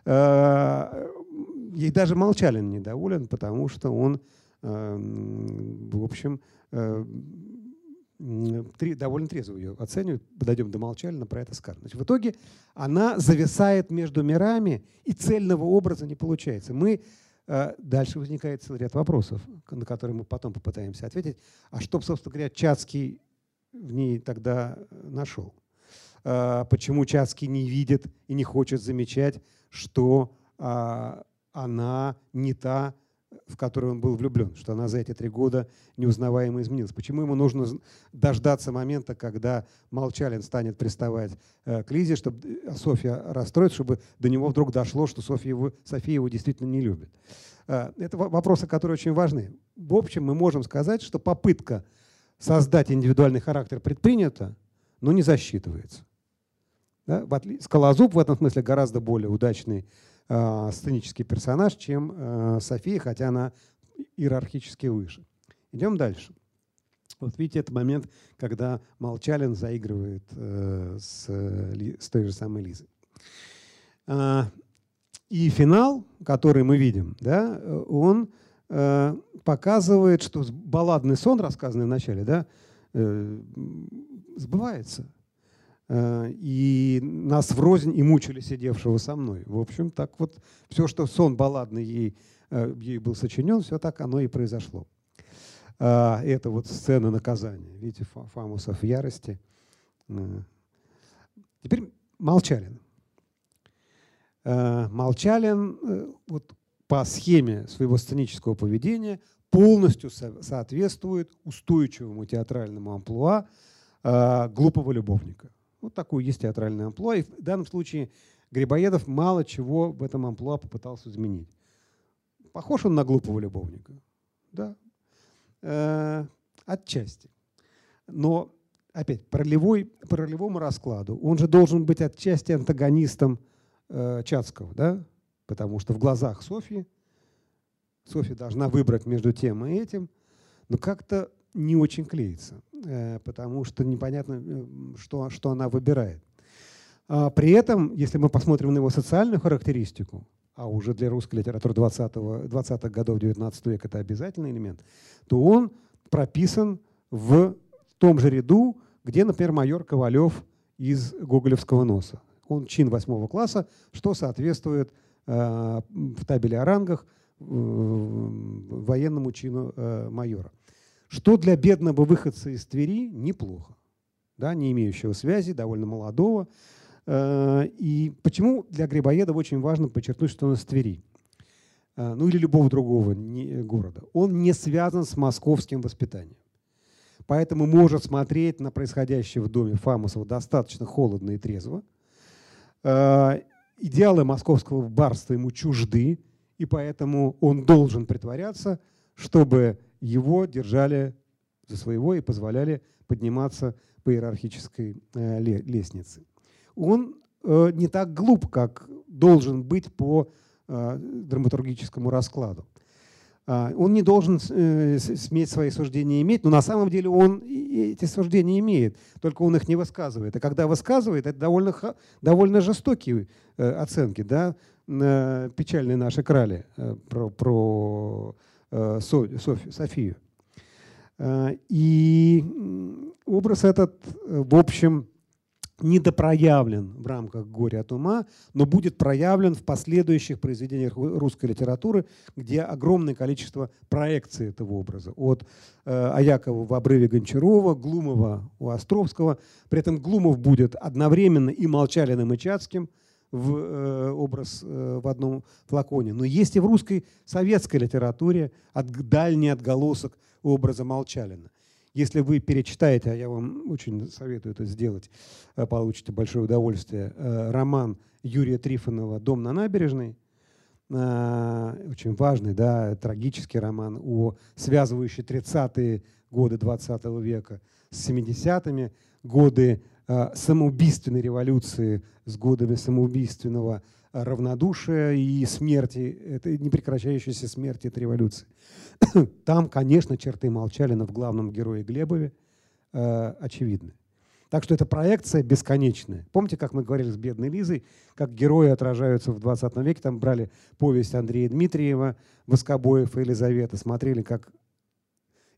Ей даже Молчалин недоволен, потому что он, в общем, три, довольно трезво ее оценивают, подойдем до Молчалина, про это скажем. Значит, в итоге она зависает между мирами, и цельного образа не получается. Мы э, Дальше возникает целый ряд вопросов, на которые мы потом попытаемся ответить. А что, собственно говоря, Чацкий в ней тогда нашел? Э, почему Чацкий не видит и не хочет замечать, что а, она не та, в которую он был влюблен, что она за эти три года неузнаваемо изменилась. Почему ему нужно дождаться момента, когда Молчалин станет приставать э, к Лизе, чтобы э, Софья расстроится, чтобы до него вдруг дошло, что Софья его, София его действительно не любит. Э, это вопросы, которые очень важны. В общем, мы можем сказать, что попытка создать индивидуальный характер предпринята, но не засчитывается. Да? Скалозуб в этом смысле гораздо более удачный э, сценический персонаж, чем э, София, хотя она иерархически выше. Идем дальше. Вот видите, это момент, когда Молчалин заигрывает э, с, с той же самой Лизой. А, и финал, который мы видим, да, он э, показывает, что балладный сон, рассказанный в начале, да, э, сбывается. Э, и нас врознь и мучили сидевшего со мной. В общем, так вот, все, что сон балладный ей, э, ей был сочинен, все так оно и произошло. Э, это вот сцена наказания. Видите, Фамусов в ярости. Теперь Молчалин. Молчалин вот по схеме своего сценического поведения полностью соответствует устойчивому театральному амплуа глупого любовника. Вот такое есть театральное амплуа. И в данном случае Грибоедов мало чего в этом амплуа попытался изменить. Похож он на глупого любовника? Да. Э, отчасти. Но, опять, по, ролевой, по ролевому раскладу он же должен быть отчасти антагонистом э, Чацкого, да? Потому что в глазах Софьи Софья должна выбрать между тем и этим, но как-то не очень клеится. Э, потому что непонятно, э, что, что она выбирает. А при этом, если мы посмотрим на его социальную характеристику, а уже для русской литературы 20-х 20 годов 19 века это обязательный элемент, то он прописан в том же ряду, где, например, майор Ковалев из Гоголевского носа. Он чин восьмого класса, что соответствует э, в табеле о рангах э, военному чину э, майора что для бедного выходца из Твери неплохо, да, не имеющего связи, довольно молодого. Э, и почему для Грибоедова очень важно подчеркнуть, что он из Твери, э, ну или любого другого города. Он не связан с московским воспитанием. Поэтому может смотреть на происходящее в доме Фамусова достаточно холодно и трезво. Э, идеалы московского барства ему чужды, и поэтому он должен притворяться, чтобы его держали за своего и позволяли подниматься по иерархической э, лестнице. Он э, не так глуп, как должен быть по э, драматургическому раскладу. А, он не должен сметь свои суждения иметь, но на самом деле он эти суждения имеет, только он их не высказывает. А когда высказывает, это довольно, довольно жестокие оценки, да, печальные наши крали про, про Софию, Софию. И образ этот, в общем, недопроявлен в рамках «Горе от ума», но будет проявлен в последующих произведениях русской литературы, где огромное количество проекций этого образа. От э, Аякова в «Обрыве Гончарова», Глумова у Островского. При этом Глумов будет одновременно и Молчалиным, и Чацким в э, образ э, в одном флаконе. Но есть и в русской советской литературе от, дальний отголосок образа Молчалина. Если вы перечитаете, а я вам очень советую это сделать, э, получите большое удовольствие, роман Юрия Трифонова «Дом на набережной», очень важный, да, трагический роман, о связывающий 30-е годы 20 века с 70-ми, годы самоубийственной революции с годами самоубийственного равнодушия и смерти, это непрекращающейся смерти этой революции. (coughs) Там, конечно, черты Молчалина в главном герое Глебове э, очевидны. Так что эта проекция бесконечная. Помните, как мы говорили с бедной Лизой, как герои отражаются в 20 веке? Там брали повесть Андрея Дмитриева, Воскобоев и Елизавета, смотрели, как...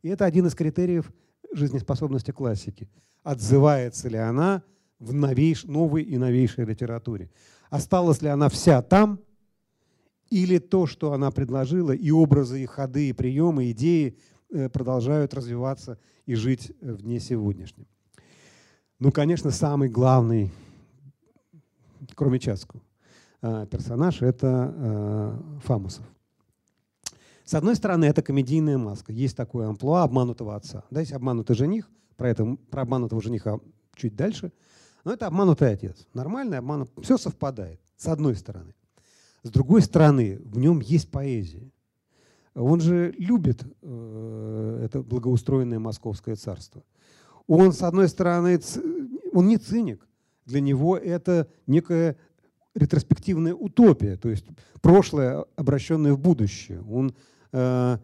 И это один из критериев жизнеспособности классики. Отзывается ли она в новейш... новой и новейшей литературе? Осталась ли она вся там, или то, что она предложила, и образы, и ходы, и приемы, идеи э, продолжают развиваться и жить э, в дне сегодняшнем. Ну, конечно, самый главный, кроме Часку, э, персонаж – это Фамусов. С одной стороны, это комедийная маска. Есть такое амплуа обманутого отца. Да, есть обманутый жених, про, это, про обманутого жениха чуть дальше. Но это обманутый отец. Нормальный обман. Все совпадает, с одной стороны. С другой стороны, в нем есть поэзия. Он же любит э, это благоустроенное московское царство. Он, с одной стороны, он не циник. Для него это некая ретроспективная утопия, то есть прошлое, обращенное в будущее. Он э,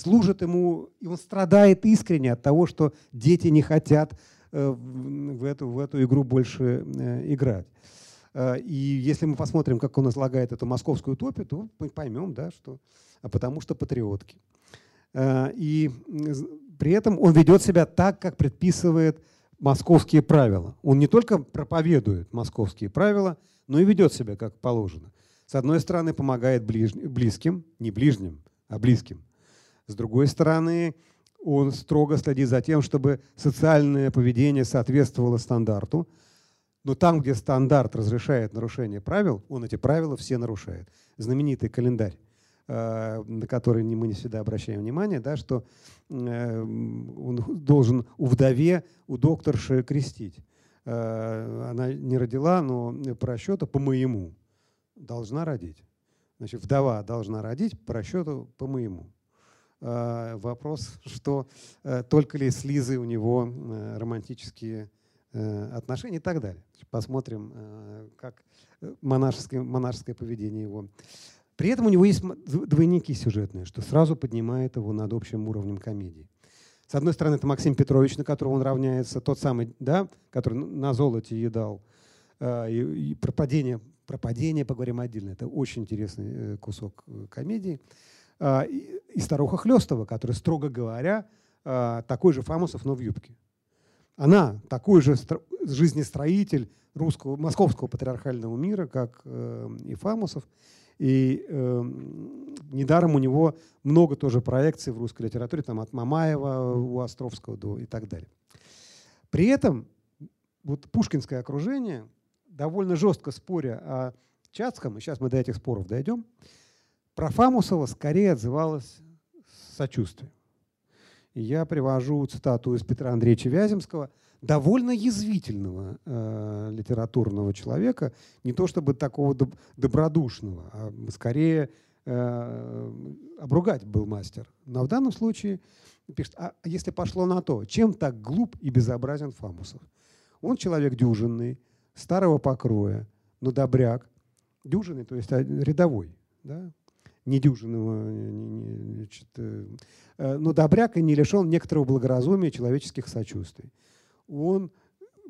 служит ему, и он страдает искренне от того, что дети не хотят э, в, эту, в эту игру больше э, играть. Э, и если мы посмотрим, как он излагает эту московскую утопию, то мы поймем, да, что а потому что патриотки. И при этом он ведет себя так, как предписывает московские правила. Он не только проповедует московские правила, но и ведет себя как положено. С одной стороны, помогает ближ... близким, не ближним, а близким. С другой стороны, он строго следит за тем, чтобы социальное поведение соответствовало стандарту. Но там, где стандарт разрешает нарушение правил, он эти правила все нарушает. Знаменитый календарь, э, на который мы не всегда обращаем внимание, да, что э, он должен у вдове, у докторши крестить. Э, она не родила, но по расчету по моему должна родить. Значит, вдова должна родить по расчету по моему. Вопрос, что только ли с у него романтические Э, отношений и так далее. Посмотрим, э, как э, монашеское, монашеское поведение его. При этом у него есть двойники сюжетные, что сразу поднимает его над общим уровнем комедии. С одной стороны, это Максим Петрович, на которого он равняется, тот самый, да, который на золоте едал. И пропадение, пропадение, поговорим отдельно, это очень интересный кусок комедии. И, и старуха Хлестова, который, строго говоря, такой же Фамусов, но в юбке. Она такой же жизнестроитель русского, московского патриархального мира, как э, и Фамусов. И э, недаром у него много тоже проекций в русской литературе, там от Мамаева у Островского до и так далее. При этом вот пушкинское окружение, довольно жестко споря о Чацком, и сейчас мы до этих споров дойдем, про Фамусова скорее отзывалось сочувствием. И я привожу цитату из Петра Андреевича Вяземского. довольно язвительного э, литературного человека, не то чтобы такого доб добродушного, а скорее э, обругать был мастер. Но в данном случае пишет, а если пошло на то, чем так глуп и безобразен Фамусов? Он человек дюжинный, старого покроя, но добряк. Дюжинный, то есть а, рядовой, да? Недюжинного, значит, э, э, но добряк и не лишен некоторого благоразумия человеческих сочувствий он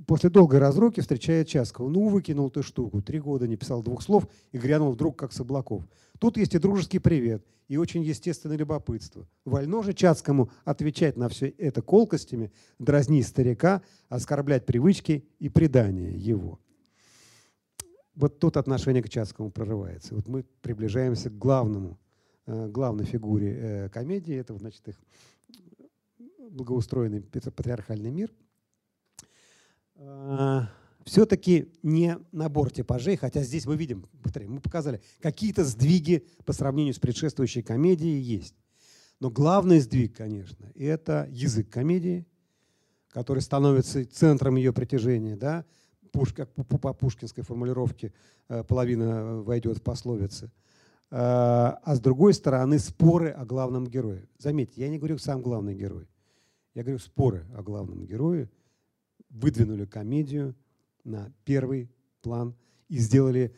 после долгой разруки встречает Часкова. Ну, выкинул ты штуку. Три года не писал двух слов и грянул вдруг, как с облаков. Тут есть и дружеский привет, и очень естественное любопытство. Вольно же Чацкому отвечать на все это колкостями, дразнить старика, оскорблять привычки и предания его. Вот тут отношение к Чацкому прорывается. Вот мы приближаемся к главному, э, главной фигуре э, комедии. Это, значит, их благоустроенный патриархальный мир – а, все-таки не набор типажей, хотя здесь мы видим, повторяем, мы показали, какие-то сдвиги по сравнению с предшествующей комедией есть. Но главный сдвиг, конечно, это язык комедии, который становится центром ее притяжения. Да? Как по пушкинской формулировке э, половина войдет в пословицы. А, а с другой стороны споры о главном герое. Заметьте, я не говорю сам главный герой. Я говорю споры о главном герое – выдвинули комедию на первый план и сделали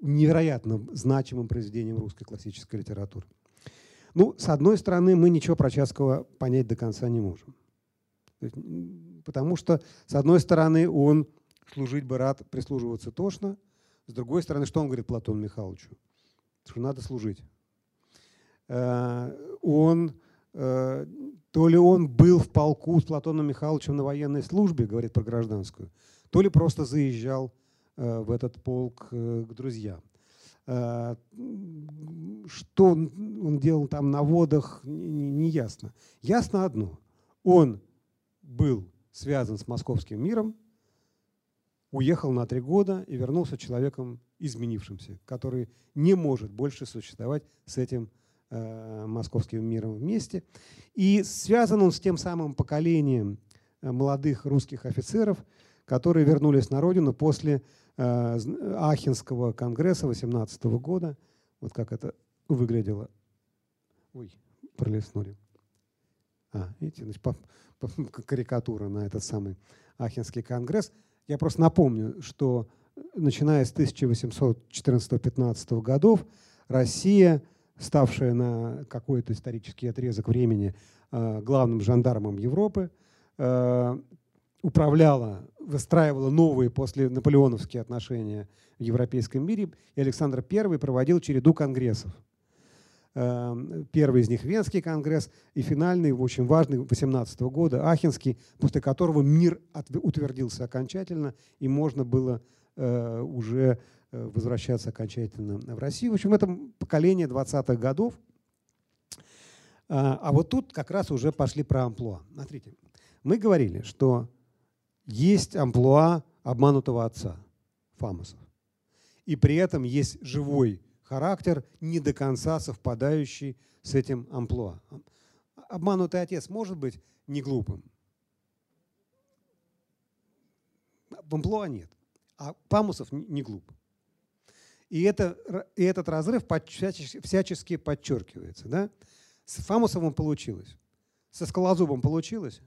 невероятно значимым произведением русской классической литературы. Ну, с одной стороны, мы ничего про Чацкого понять до конца не можем. Потому что, с одной стороны, он служить бы рад, прислуживаться тошно. С другой стороны, что он говорит Платону Михайловичу? Что надо служить. Э, он э, то ли он был в полку с Платоном Михайловичем на военной службе, говорит про гражданскую, то ли просто заезжал э, в этот полк к друзьям. Что он делал там на водах, не ясно. Ясно одно. Он был связан с московским миром, уехал на три года и вернулся человеком изменившимся, который не может больше существовать с этим Э, московским миром вместе. И связан он с тем самым поколением э, молодых русских офицеров, которые вернулись на родину после э, Ахенского конгресса 18 года. Вот как это выглядело. Ой, пролеснули. А, видите, значит, по, по, карикатура на этот самый Ахенский конгресс. Я просто напомню, что начиная с 1814-15 годов Россия – ставшая на какой-то исторический отрезок времени э, главным жандармом Европы, э, управляла, выстраивала новые после наполеоновские отношения в европейском мире, и Александр I проводил череду конгрессов. Э, первый из них Венский конгресс и финальный, очень важный, 18 года, Ахенский, после которого мир утвердился окончательно, и можно было уже Э, возвращаться окончательно в Россию. В общем, это поколение 20-х годов. А, а вот тут как раз уже пошли про амплуа. Смотрите, мы говорили, что есть амплуа обманутого отца, Фамусов. И при этом есть живой характер, не до конца совпадающий с этим амплуа. Обманутый отец может быть не глупым. В амплуа нет. А Памусов не глуп. И, это, и этот разрыв всячески подчеркивается. Да? С Фамусовым получилось. Со Скалозубом получилось.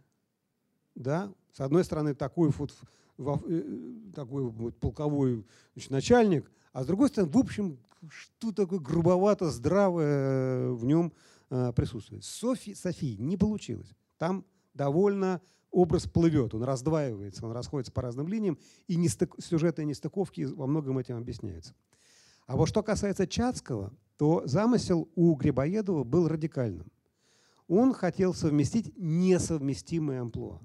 Да? С одной стороны, вот, э, такой вот полковой значит, начальник, а с другой стороны, в общем, что такое грубовато, здравое в нем э, присутствует. Софи, Софией не получилось. Там довольно образ плывет, он раздваивается, он расходится по разным линиям, и нестык, сюжетные нестыковки во многом этим объясняются. А вот что касается Чацкого, то замысел у Грибоедова был радикальным. Он хотел совместить несовместимые амплуа.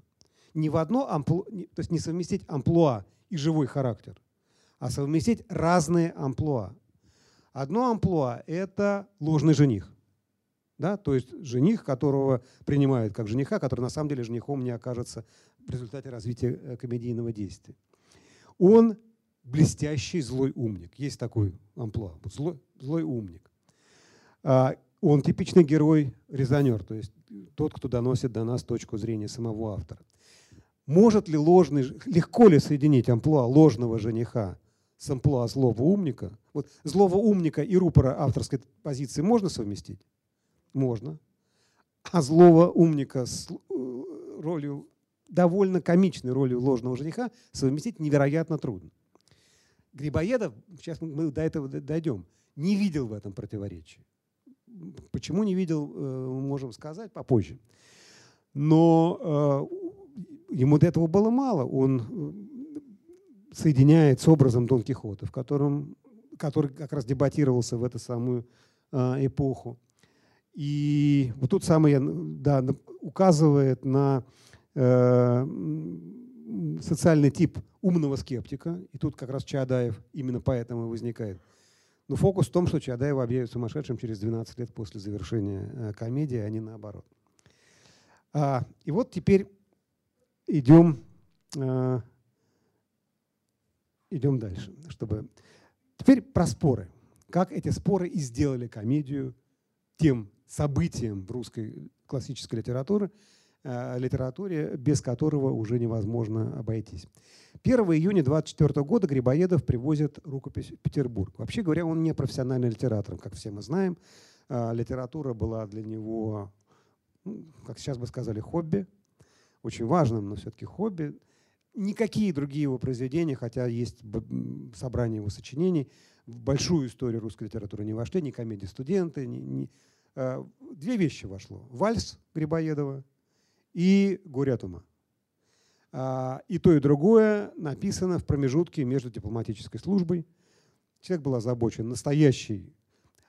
Не в одно амплуа, то есть не совместить амплуа и живой характер, а совместить разные амплуа. Одно амплуа – это ложный жених. Да? То есть жених, которого принимают как жениха, который на самом деле женихом не окажется в результате развития э, комедийного действия. Он блестящий злой умник. Есть такой амплуа. Злой, злой умник. А, он типичный герой-резонер, то есть тот, кто доносит до нас точку зрения самого автора. Может ли ложный, легко ли соединить амплуа ложного жениха с амплуа злого умника? Вот злого умника и рупора авторской позиции можно совместить? Можно. А злого умника с э, ролью, довольно комичной ролью ложного жениха совместить невероятно трудно. Грибоедов, сейчас мы до этого дойдем, не видел в этом противоречия. Почему не видел, э, можем сказать попозже. Но э, ему до этого было мало. Он соединяет с образом Дон Кихота, в котором, который как раз дебатировался в эту самую эпоху. И вот тут самое да, указывает на э, социальный тип умного скептика. И тут как раз Чаадаев именно поэтому возникает. Но фокус в том, что Чаадаева объявит сумасшедшим через 12 лет после завершения э, комедии, а не наоборот. А, и вот теперь идем, э, идем дальше. Чтобы... Теперь про споры. Как эти споры и сделали комедию тем событием в русской классической литературе, э, литературе, без которого уже невозможно обойтись. 1 июня 24 года Грибоедов привозит рукопись в Петербург. Вообще говоря, он не профессиональный литератор, как все мы знаем. Э, литература была для него, как сейчас бы сказали, хобби. Очень важным, но все-таки хобби. Никакие другие его произведения, хотя есть собрание его сочинений, в большую историю русской литературы не вошли, ни комедии «Студенты», ни, ни, Э, две вещи вошло. Вальс Грибоедова и «Горе от ума». А, и то, и другое написано в промежутке между дипломатической службой. Человек был озабочен. Настоящий.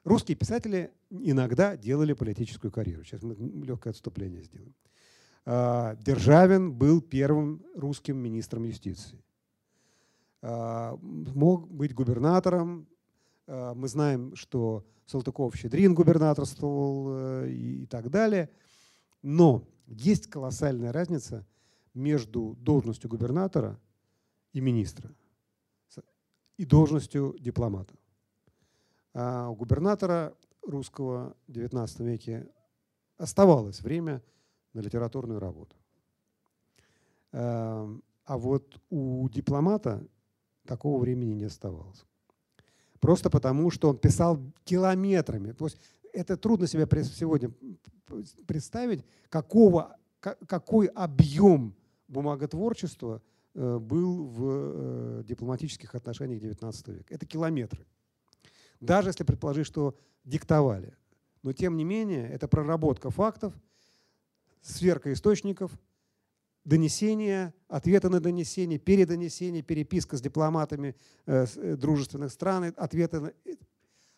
Русские писатели иногда делали политическую карьеру. Сейчас мы легкое отступление сделаем. А, Державин был первым русским министром юстиции. А, мог быть губернатором. Мы знаем, что Салтыков-Щедрин губернаторствовал э, и так далее. Но есть колоссальная разница между должностью губернатора и министра и должностью дипломата. А у губернатора русского в XIX веке оставалось время на литературную работу. А вот у дипломата такого времени не оставалось. Просто потому, что он писал километрами. То есть это трудно себе сегодня представить, какого, какой объем бумаготворчества э, был в э, дипломатических отношениях XIX века. Это километры. Даже если предположить, что диктовали. Но тем не менее, это проработка фактов, сверка источников, донесения, ответы на донесения, передонесения, переписка с дипломатами э, э дружественных стран, ответы на...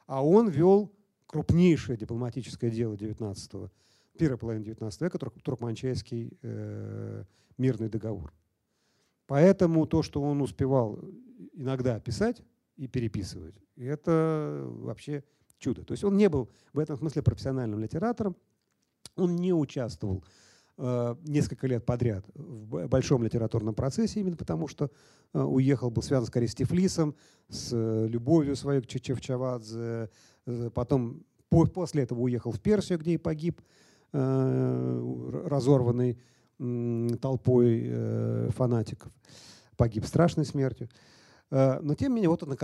А он вел крупнейшее дипломатическое дело 19 первой половины 19 века, Туркманчайский э, мирный договор. Поэтому то, что он успевал иногда писать и переписывать, это вообще чудо. То есть он не был в этом смысле профессиональным литератором, он не участвовал Э, несколько лет подряд в большом литературном процессе, именно потому что э, уехал, был связан скорее с Тифлисом, с э, любовью своей к Чевчавадзе. Потом после этого уехал в Персию, где и погиб, разорванный толпой фанатиков. Погиб страшной смертью. Но тем не менее, вот он,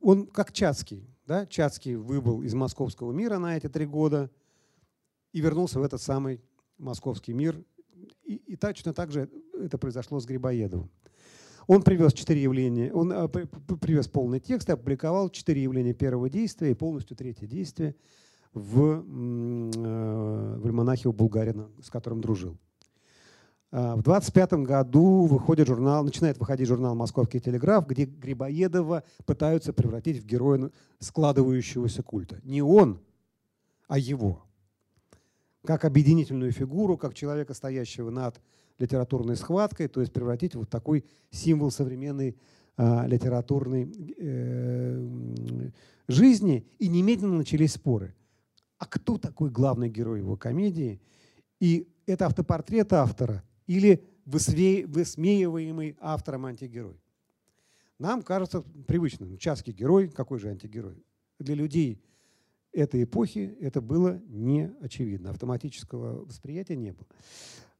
он как Чацкий. Да? Чацкий выбыл из московского мира на эти три года и вернулся в этот самый московский мир. И, и точно так же это произошло с Грибоедовым. Он привез четыре явления, он а, привез полный текст опубликовал четыре явления первого действия и полностью третье действие в, э, в альманахе у Булгарина, с которым дружил. А, в 25 году выходит журнал, начинает выходить журнал «Московский телеграф», где Грибоедова пытаются превратить в героя складывающегося культа. Не он, а его как объединительную фигуру, как человека, стоящего над литературной схваткой, то есть превратить в такой символ современной э, литературной э, жизни. И немедленно начались споры. А кто такой главный герой его комедии? И это автопортрет автора или высмеиваемый автором антигерой? Нам кажется привычным. Чаский герой, какой же антигерой? Для людей – этой эпохи это было не очевидно. Автоматического восприятия не было.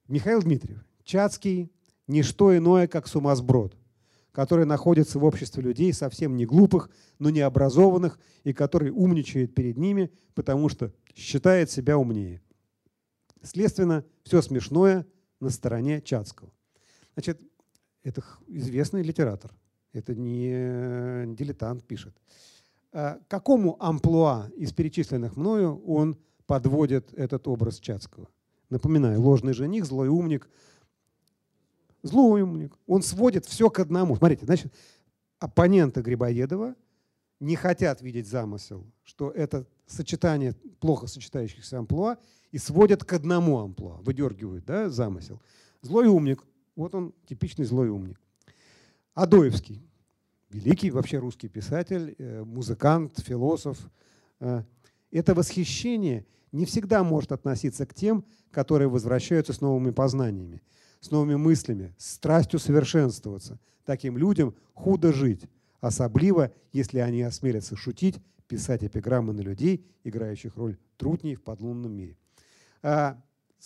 Михаил Дмитриев, Чацкий, не что иное, как сумасброд, который находится в обществе людей совсем не глупых, но не образованных, и который умничает перед ними, потому что считает себя умнее. Следственно, все смешное на стороне Чацкого. Значит, это известный литератор, это не дилетант пишет. А какому амплуа из перечисленных мною он подводит этот образ Чацкого? Напоминаю, ложный жених, злой умник. Злой умник. Он сводит все к одному. Смотрите, значит, оппоненты Грибоедова не хотят видеть замысел, что это сочетание плохо сочетающихся амплуа и сводят к одному амплуа, выдергивают да, замысел. Злой умник. Вот он, типичный злой умник. Адоевский. Великий вообще русский писатель, э, музыкант, философ. Э, это восхищение не всегда может относиться к тем, которые возвращаются с новыми познаниями, с новыми мыслями, с страстью совершенствоваться. Таким людям худо жить, особливо, если они осмелятся шутить, писать эпиграммы на людей, играющих роль трутней в подлунном мире.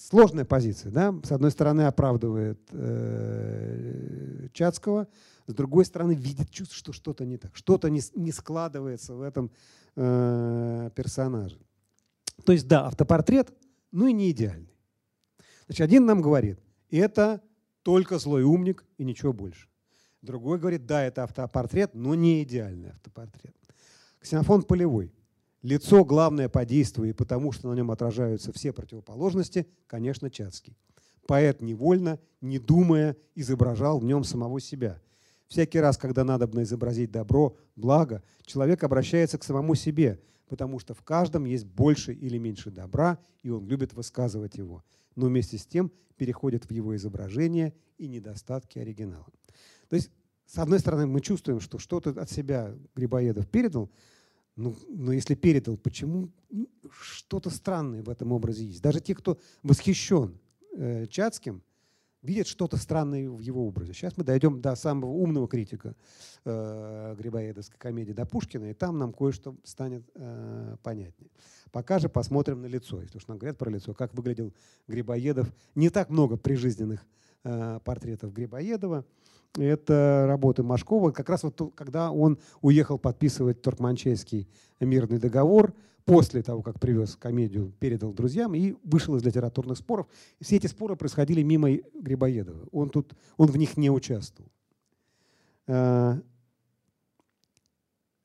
Сложная позиция. Да? С одной стороны, оправдывает э, Чацкого, с другой стороны, видит чувство, что что-то не так, что-то не, не складывается в этом э, персонаже. То есть, да, автопортрет, ну и не идеальный. Значит, один нам говорит, это только злой умник и ничего больше. Другой говорит, да, это автопортрет, но не идеальный автопортрет. Ксенофон полевой. Лицо главное по действию потому, что на нем отражаются все противоположности, конечно, Чацкий. Поэт невольно, не думая, изображал в нем самого себя. Всякий раз, когда надо изобразить добро, благо, человек обращается к самому себе, потому что в каждом есть больше или меньше добра, и он любит высказывать его. Но вместе с тем переходит в его изображение и недостатки оригинала. То есть, с одной стороны, мы чувствуем, что что-то от себя Грибоедов передал, ну, но если передал, почему что-то странное в этом образе есть? Даже те, кто восхищен э, Чацким, видят что-то странное в его образе. Сейчас мы дойдем до самого умного критика э, Грибоедовской комедии, до Пушкина, и там нам кое-что станет э, понятнее. Пока же посмотрим на лицо. Если уж нам говорят про лицо, как выглядел Грибоедов. Не так много прижизненных э, портретов Грибоедова. Это работы Машкова. Как раз вот когда он уехал подписывать Туркманчайский мирный договор – после того, как привез комедию, передал друзьям и вышел из литературных споров. Все эти споры происходили мимо Грибоедова. Он, тут, он в них не участвовал. А,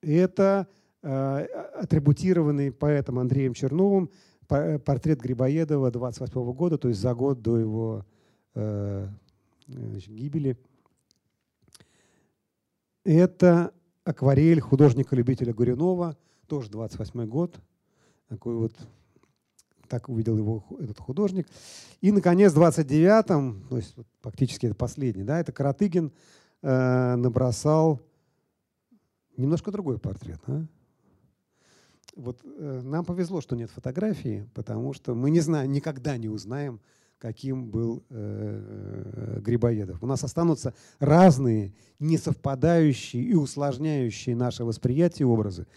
это а, атрибутированный поэтом Андреем Черновым портрет Грибоедова 28 года, то есть за год до его а, значит, гибели. Это акварель художника-любителя Гуринова, тоже 28 год, такой вот, так увидел его этот художник. И, наконец, в 29-м, то есть вот, фактически это последний, да, это Каратыгин э, набросал немножко другой портрет. А? Вот э, нам повезло, что нет фотографии, потому что мы не знаем, никогда не узнаем, каким был э, Грибоедов. У нас останутся разные, несовпадающие и усложняющие наше восприятие образы.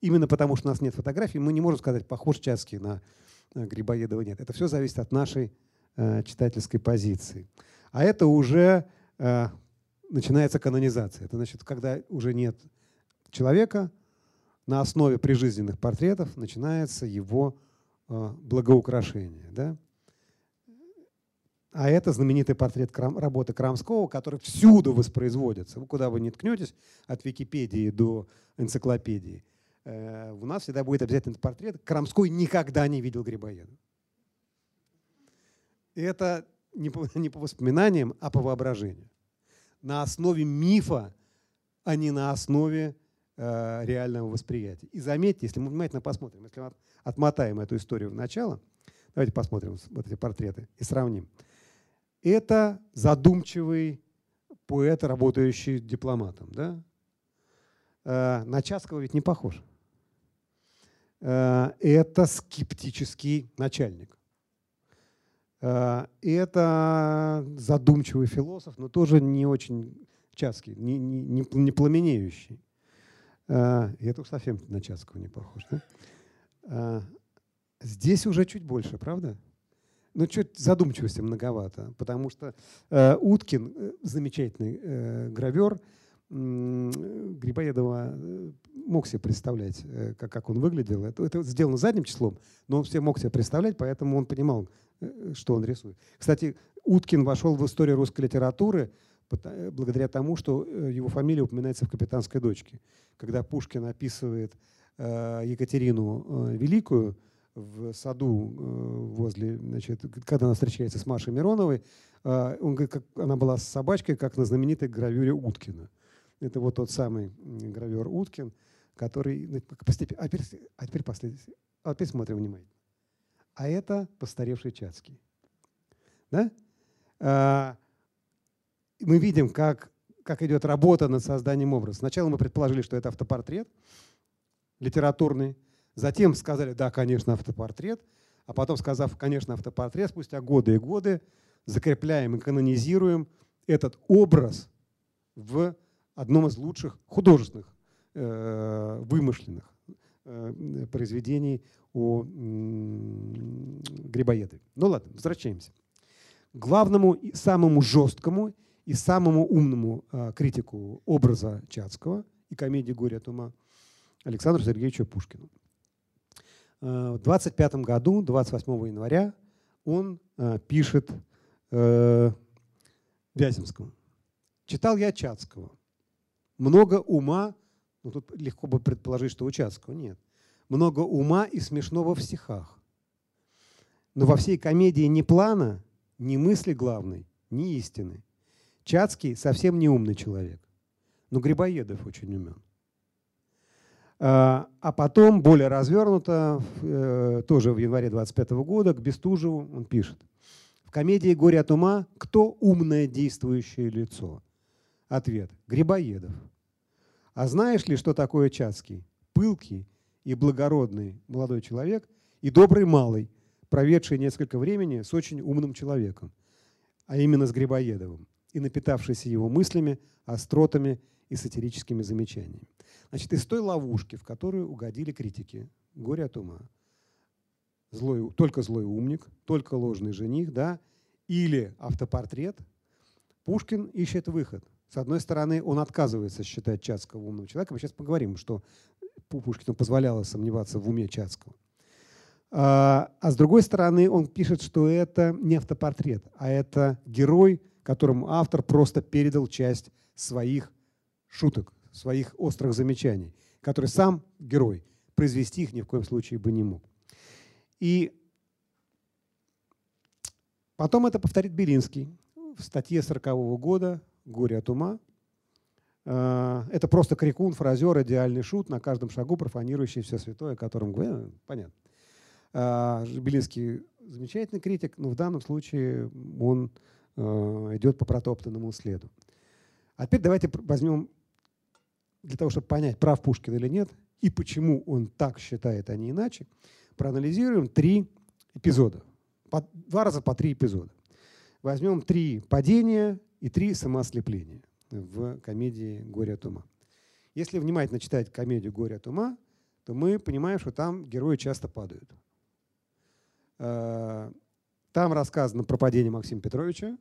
Именно потому, что у нас нет фотографий, мы не можем сказать, похож Чацкий на Грибоедова. Нет, это все зависит от нашей э, читательской позиции. А это уже э, начинается канонизация. Это значит, когда уже нет человека, на основе прижизненных портретов начинается его э, благоукрашение. Да? А это знаменитый портрет Крам, работы Крамского, который всюду воспроизводится. Вы куда вы ни ткнетесь, от Википедии до энциклопедии – Э, у нас всегда будет обязательно этот портрет. Крамской никогда не видел Грибоеда. И это не по, (laughs) не по воспоминаниям, а по воображению. На основе мифа, а не на основе э, реального восприятия. И заметьте, если мы внимательно посмотрим, если мы отмотаем эту историю в начало, давайте посмотрим вот эти портреты и сравним. Это задумчивый поэт, работающий дипломатом. Да? Э, ведь не похож. Э, это скептический начальник. Э, это задумчивый философ, но тоже не очень чацкий, не, не, не пламенеющий. Э, это уж совсем на Чацкого не похож. Да? Здесь уже чуть больше, правда? Ну, чуть задумчивости многовато, потому что э, Уткин, э, замечательный э, гравер, э, Грибоедова мог себе представлять, э, как, как он выглядел. Это, это сделано задним числом, но он все мог себе представлять, поэтому он понимал, э, что он рисует. Кстати, Уткин вошел в историю русской литературы э, благодаря тому, что э, его фамилия упоминается в «Капитанской дочке». Когда Пушкин описывает Екатерину Великую, в саду э, возле, значит, когда она встречается с Машей Мироновой, э, он говорит, как она была с собачкой, как на знаменитой гравюре Уткина. Это вот тот самый гравер Уткин, который... Ну, постепенно, а, теперь, а теперь последний. А теперь смотрим внимательно. А это постаревший Чацкий. Да? А, мы видим, как, как идет работа над созданием образа. Сначала мы предположили, что это автопортрет литературный, Затем сказали, да, конечно, автопортрет. А потом, сказав, конечно, автопортрет, спустя годы и годы закрепляем и канонизируем этот образ в одном из лучших художественных э, вымышленных э, произведений о э, Грибоедове. Ну ладно, возвращаемся. Главному, самому жесткому и самому умному э, критику образа Чацкого и комедии «Горе от ума» Александру Сергеевичу Пушкину. Э, в 25 году, 28 января, он э, пишет э, Вяземскому. Читал я Чацкого. Много ума, ну тут легко бы предположить, что у Чацкого нет. Много ума и смешного в стихах. Но во всей комедии ни плана, ни мысли главной, ни истины. Чацкий совсем не умный человек. Но Грибоедов очень умен. А, а потом, более развернуто, э, тоже в январе 25 года, к Бестужеву он пишет. В комедии «Горе от ума» кто умное действующее лицо? Ответ – Грибоедов. А знаешь ли, что такое Чацкий? Пылкий и благородный молодой человек и добрый малый, проведший несколько времени с очень умным человеком, а именно с Грибоедовым, и напитавшийся его мыслями, остротами и сатирическими замечаниями. Значит, из той ловушки, в которую угодили критики, горе от ума, злой, только злой умник, только ложный жених, да, или автопортрет, Пушкин ищет выход. С одной стороны, он отказывается считать Чацкого умным человеком. Сейчас поговорим, что Пушкину позволяло сомневаться в уме Чацкого. А, а с другой стороны, он пишет, что это не автопортрет, а это герой, которому автор просто передал часть своих шуток, своих острых замечаний, которые сам герой произвести их ни в коем случае бы не мог. И потом это повторит Белинский в статье 40 -го года «Горе от ума». А, это просто крикун, фразер, идеальный шут, на каждом шагу профанирующий все святое, о котором говорю. Понятно. А, Белинский замечательный критик, но в данном случае он а, идет по протоптанному следу. А теперь давайте возьмем для того, чтобы понять, прав Пушкин или нет, и почему он так считает, а не иначе, проанализируем три эпизода. По, два раза по три эпизода. Возьмем три падения и три самоослепления в комедии «Горе от ума». Если внимательно читать комедию «Горе от ума», то мы понимаем, что там герои часто падают. Э, там рассказано про падение Максима Петровича,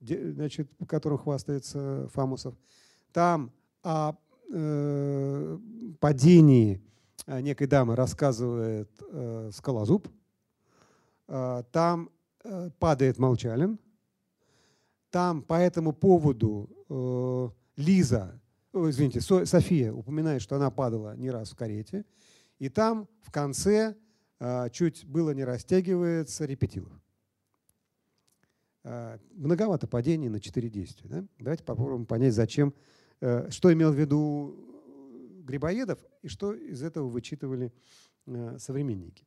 значит, которым хвастается Фамусов. Там о э, падении э, некой дамы рассказывает э, Скалозуб. Э, там э, падает Молчалин. Там по этому поводу э, Лиза, о, извините, Со, София упоминает, что она падала не раз в карете. И там в конце э, чуть было не растягивается Репетилов. Э, многовато падений на четыре действия. Да? Давайте попробуем понять, зачем что имел в виду Грибоедов и что из этого вычитывали э, современники.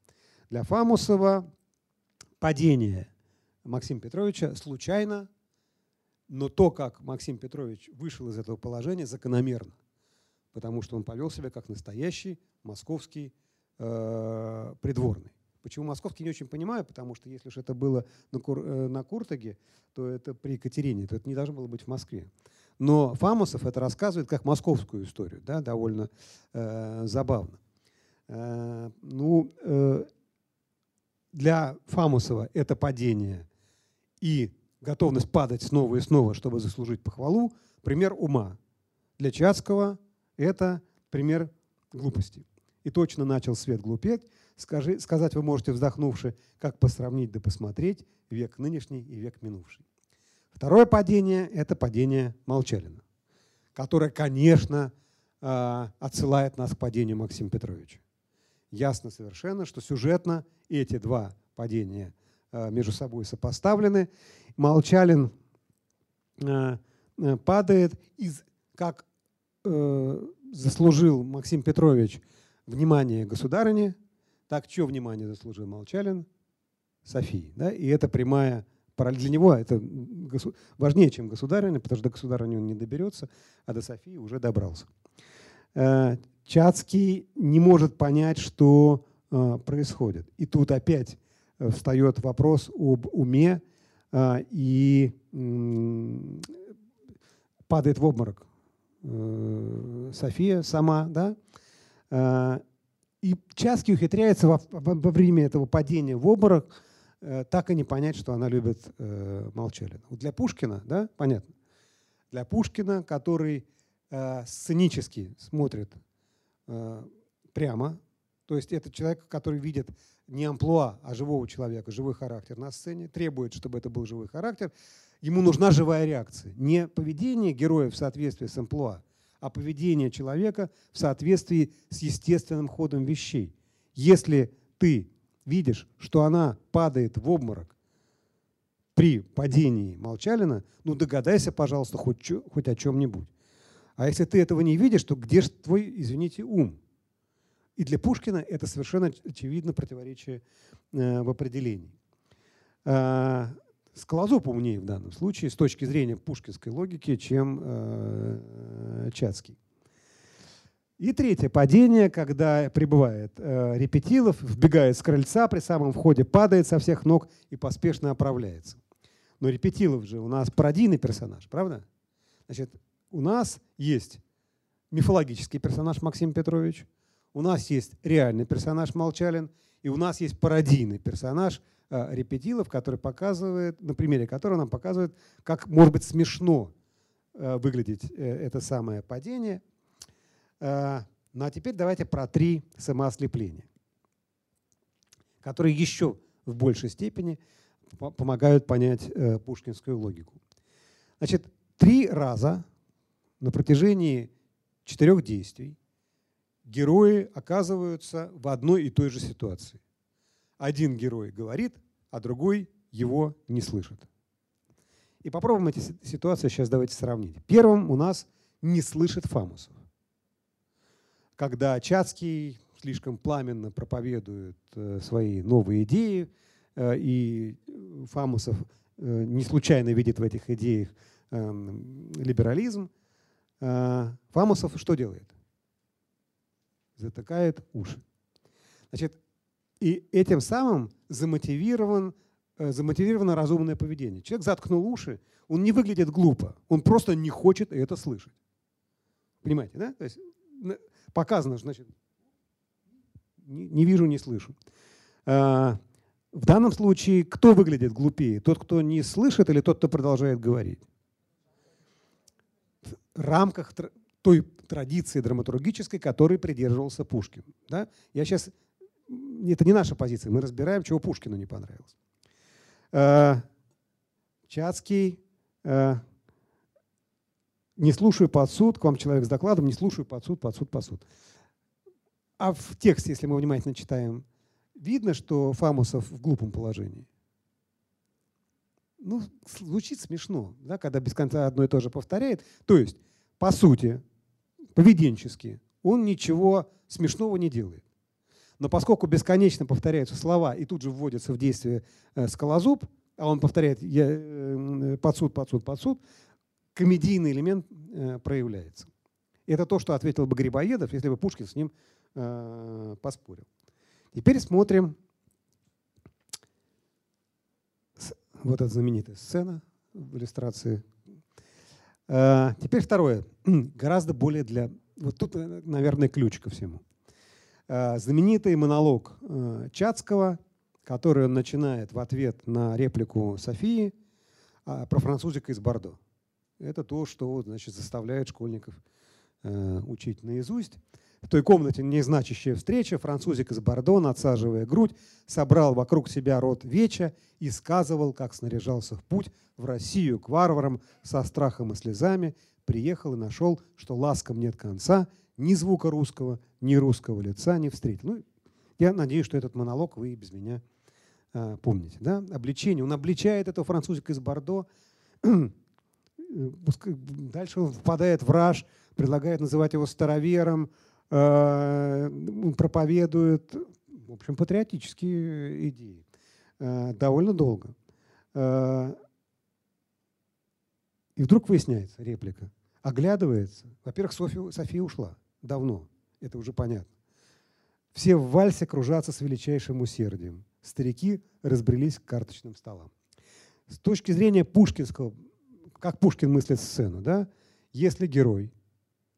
Для Фамусова падение Максима Петровича случайно, но то, как Максим Петрович вышел из этого положения, закономерно, потому что он повел себя как настоящий московский э, придворный. Почему московский не очень понимаю, потому что если уж это было на, Кур, э, на Куртаге, то это при Екатерине, то это не должно было быть в Москве. Но Фамусов это рассказывает как московскую историю, да, довольно э, забавно. Э, ну, э, для Фамусова это падение и готовность падать снова и снова, чтобы заслужить похвалу, пример ума. Для Чацкого это пример глупости. И точно начал свет глупеть. Скажи, сказать вы можете, вздохнувши, как посравнить да посмотреть век нынешний и век минувший. Второе падение – это падение Молчалина, которое, конечно, а, отсылает нас к падению Максима Петровича. Ясно совершенно, что сюжетно эти два падения а, между собой сопоставлены. Молчалин а, падает из, как э, заслужил Максим Петрович внимание государыни, так что внимание заслужил Молчалин Софии. Да? И это прямая для него это важнее, чем государыня, потому что до государыни он не доберется, а до Софии уже добрался. Э, Чацкий не может понять, что э, происходит. И тут опять э, встает вопрос об уме и падает в обморок София сама, да, и Часки ухитряется во время этого падения в обморок э, так и не понять, что она любит э, Молчалина. Вот для Пушкина, да, понятно. Для Пушкина, который э, сценически смотрит э, прямо, то есть это человек, который видит не амплуа, а живого человека, живой характер на сцене, требует, чтобы это был живой характер. Ему нужна живая реакция. Не поведение героя в соответствии с амплуа, а поведение человека в соответствии с естественным ходом вещей. Если ты видишь, что она падает в обморок при падении Молчалина, ну догадайся, пожалуйста, хоть, хоть о чем-нибудь. А если ты этого не видишь, то где же твой, извините, ум? И для Пушкина это совершенно очевидно противоречие э, в определении. А, Скалозуб умнее в данном случае с точки зрения пушкинской логики, чем э, Чацкий. И третье падение, когда прибывает э, Репетилов, вбегает с крыльца, при самом входе падает со всех ног и поспешно оправляется. Но Репетилов же у нас пародийный персонаж, правда? Значит, у нас есть мифологический персонаж Максим Петрович, у нас есть реальный персонаж Молчалин, и у нас есть пародийный персонаж – Э, репетилов, который показывает, на примере которого нам показывает, как может быть смешно э, выглядеть э, это самое падение. Ну а теперь давайте про три самоослепления, которые еще в большей степени помогают понять пушкинскую логику. Значит, три раза на протяжении четырех действий герои оказываются в одной и той же ситуации. Один герой говорит, а другой его не слышит. И попробуем эти ситуации сейчас давайте сравнить. Первым у нас не слышит Фамусов. Когда Чацкий слишком пламенно проповедует э, свои новые идеи, э, и Фамусов э, не случайно видит в этих идеях эм, либерализм, Фамусов что делает? Затыкает уши. Значит, и этим самым замотивирован, замотивировано разумное поведение. Человек заткнул уши, он не выглядит глупо, он просто не хочет это слышать. Понимаете, да? То есть показано, значит, не, вижу, не слышу. А, в данном случае кто выглядит глупее? Тот, кто не слышит или тот, кто продолжает говорить? В рамках той традиции драматургической, которой придерживался Пушкин. Да? Я сейчас это не наша позиция, мы разбираем, чего Пушкину не понравилось. Э, Чацкий, э, не слушаю под суд, к вам человек с докладом, не слушаю под суд, под суд, под суд. А в тексте, если мы внимательно читаем, видно, что Фамусов в глупом положении. Ну, звучит смешно, да, когда без конца одно и то же повторяет. То есть, по сути, поведенчески он ничего смешного не делает. Но поскольку бесконечно повторяются слова и тут же вводятся в действие э, скалозуб, а он повторяет я, э, под суд, под суд, под суд, комедийный элемент э, проявляется. Это то, что ответил бы Грибоедов, если бы Пушкин с ним э, поспорил. Теперь смотрим вот эта знаменитая сцена в иллюстрации. Э, теперь второе, (clears throat) гораздо более для... Вот тут, наверное, ключ ко всему. Э, знаменитый монолог э, Чацкого, который он начинает в ответ на реплику Софии а, про французика из Бордо. Это то, что значит, заставляет школьников э, учить наизусть. В той комнате незначащая встреча, французик из Бордо, надсаживая грудь, собрал вокруг себя род веча и сказывал, как снаряжался в путь в Россию к варварам со страхом и слезами, приехал и нашел, что ласкам нет конца, ни звука русского, ни русского лица не встретил. Ну, я надеюсь, что этот монолог вы без меня э, помните. Да? Обличение. Он обличает этого французика из Бордо. Дальше он впадает в раж, предлагает называть его старовером, э, проповедует, в общем, патриотические идеи. Э, довольно долго. Э, и вдруг выясняется реплика. Оглядывается. Во-первых, София, София ушла давно. Это уже понятно. Все в вальсе кружатся с величайшим усердием. Старики разбрелись к карточным столам. С точки зрения пушкинского, как Пушкин мыслит сцену, да, если герой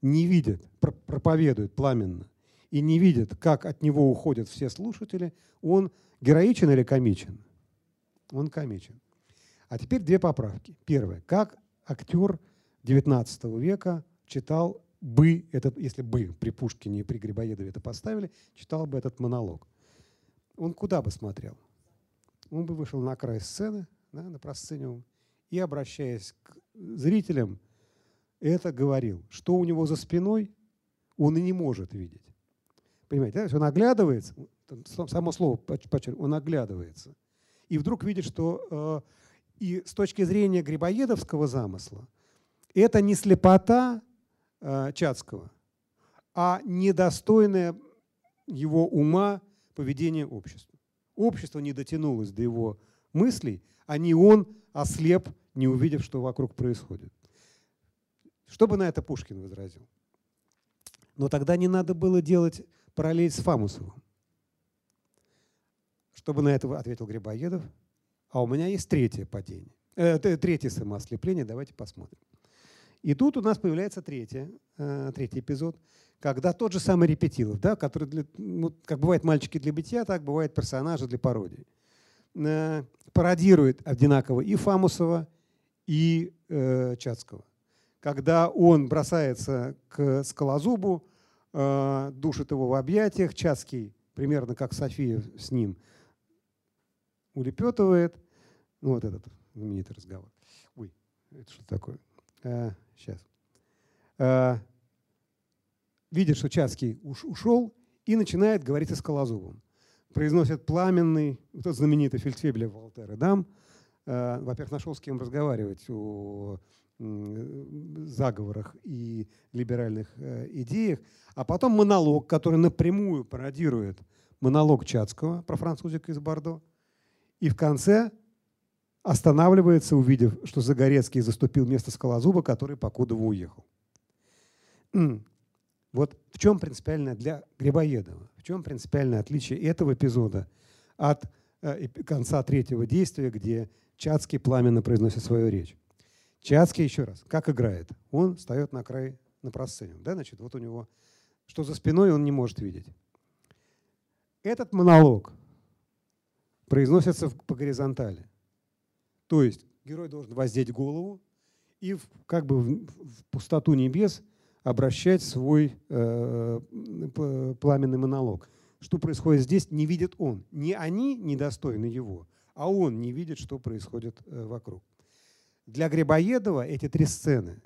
не видит, проповедует пламенно и не видит, как от него уходят все слушатели, он героичен или комичен? Он комичен. А теперь две поправки. Первое. Как актер XIX века читал бы, этот, если бы при Пушкине и при Грибоедове это поставили, читал бы этот монолог. Он куда бы смотрел? Он бы вышел на край сцены, да, на просцениум, и, обращаясь к зрителям, это говорил. Что у него за спиной, он и не может видеть. Понимаете, да? он оглядывается, само слово подчеркиваю, он оглядывается. И вдруг видит, что э, и с точки зрения грибоедовского замысла, это не слепота, э, Чацкого, а недостойное его ума поведение общества. Общество не дотянулось до его мыслей, а не он ослеп, не увидев, что вокруг происходит. Что бы на это Пушкин возразил? Но тогда не надо было делать параллель с Фамусовым. Что бы на это ответил Грибоедов? А у меня есть третье падение. Э, третье самоослепление, давайте посмотрим. И тут у нас появляется третье, э, третий эпизод, когда тот же самый Репетилов, да, который, для, ну, как бывает мальчики для бытия, так бывает персонажи для пародии, э, пародирует одинаково и Фамусова, и э, Чацкого. Когда он бросается к скалозубу, э, душит его в объятиях, Чацкий, примерно как София с ним, улепетывает. Ну, вот этот знаменитый разговор. Ой, это что такое? Э, сейчас. Э, видит, что Чацкий ушел, и начинает говорить с Скалозубом. Произносит пламенный, тот знаменитый фельдфебеля Волтера Дам. Э, во-первых, нашел с кем разговаривать о заговорах и либеральных идеях, а потом монолог, который напрямую пародирует монолог Чацкого про французика из Бордо. И в конце останавливается, увидев, что Загорецкий заступил место Скалозуба, который по Кудову уехал. Вот в чем принципиальное для Грибоедова, в чем принципиальное отличие этого эпизода от э, конца третьего действия, где Чацкий пламенно произносит свою речь. Чацкий, еще раз, как играет? Он встает на край, на просцене. Да, значит, вот у него, что за спиной он не может видеть. Этот монолог произносится по горизонтали. То есть герой должен воздеть голову и в, как бы в, в пустоту небес обращать свой э, пламенный монолог. Что происходит здесь, не видит он. Не они недостойны его, а он не видит, что происходит э, вокруг. Для Грибоедова эти три сцены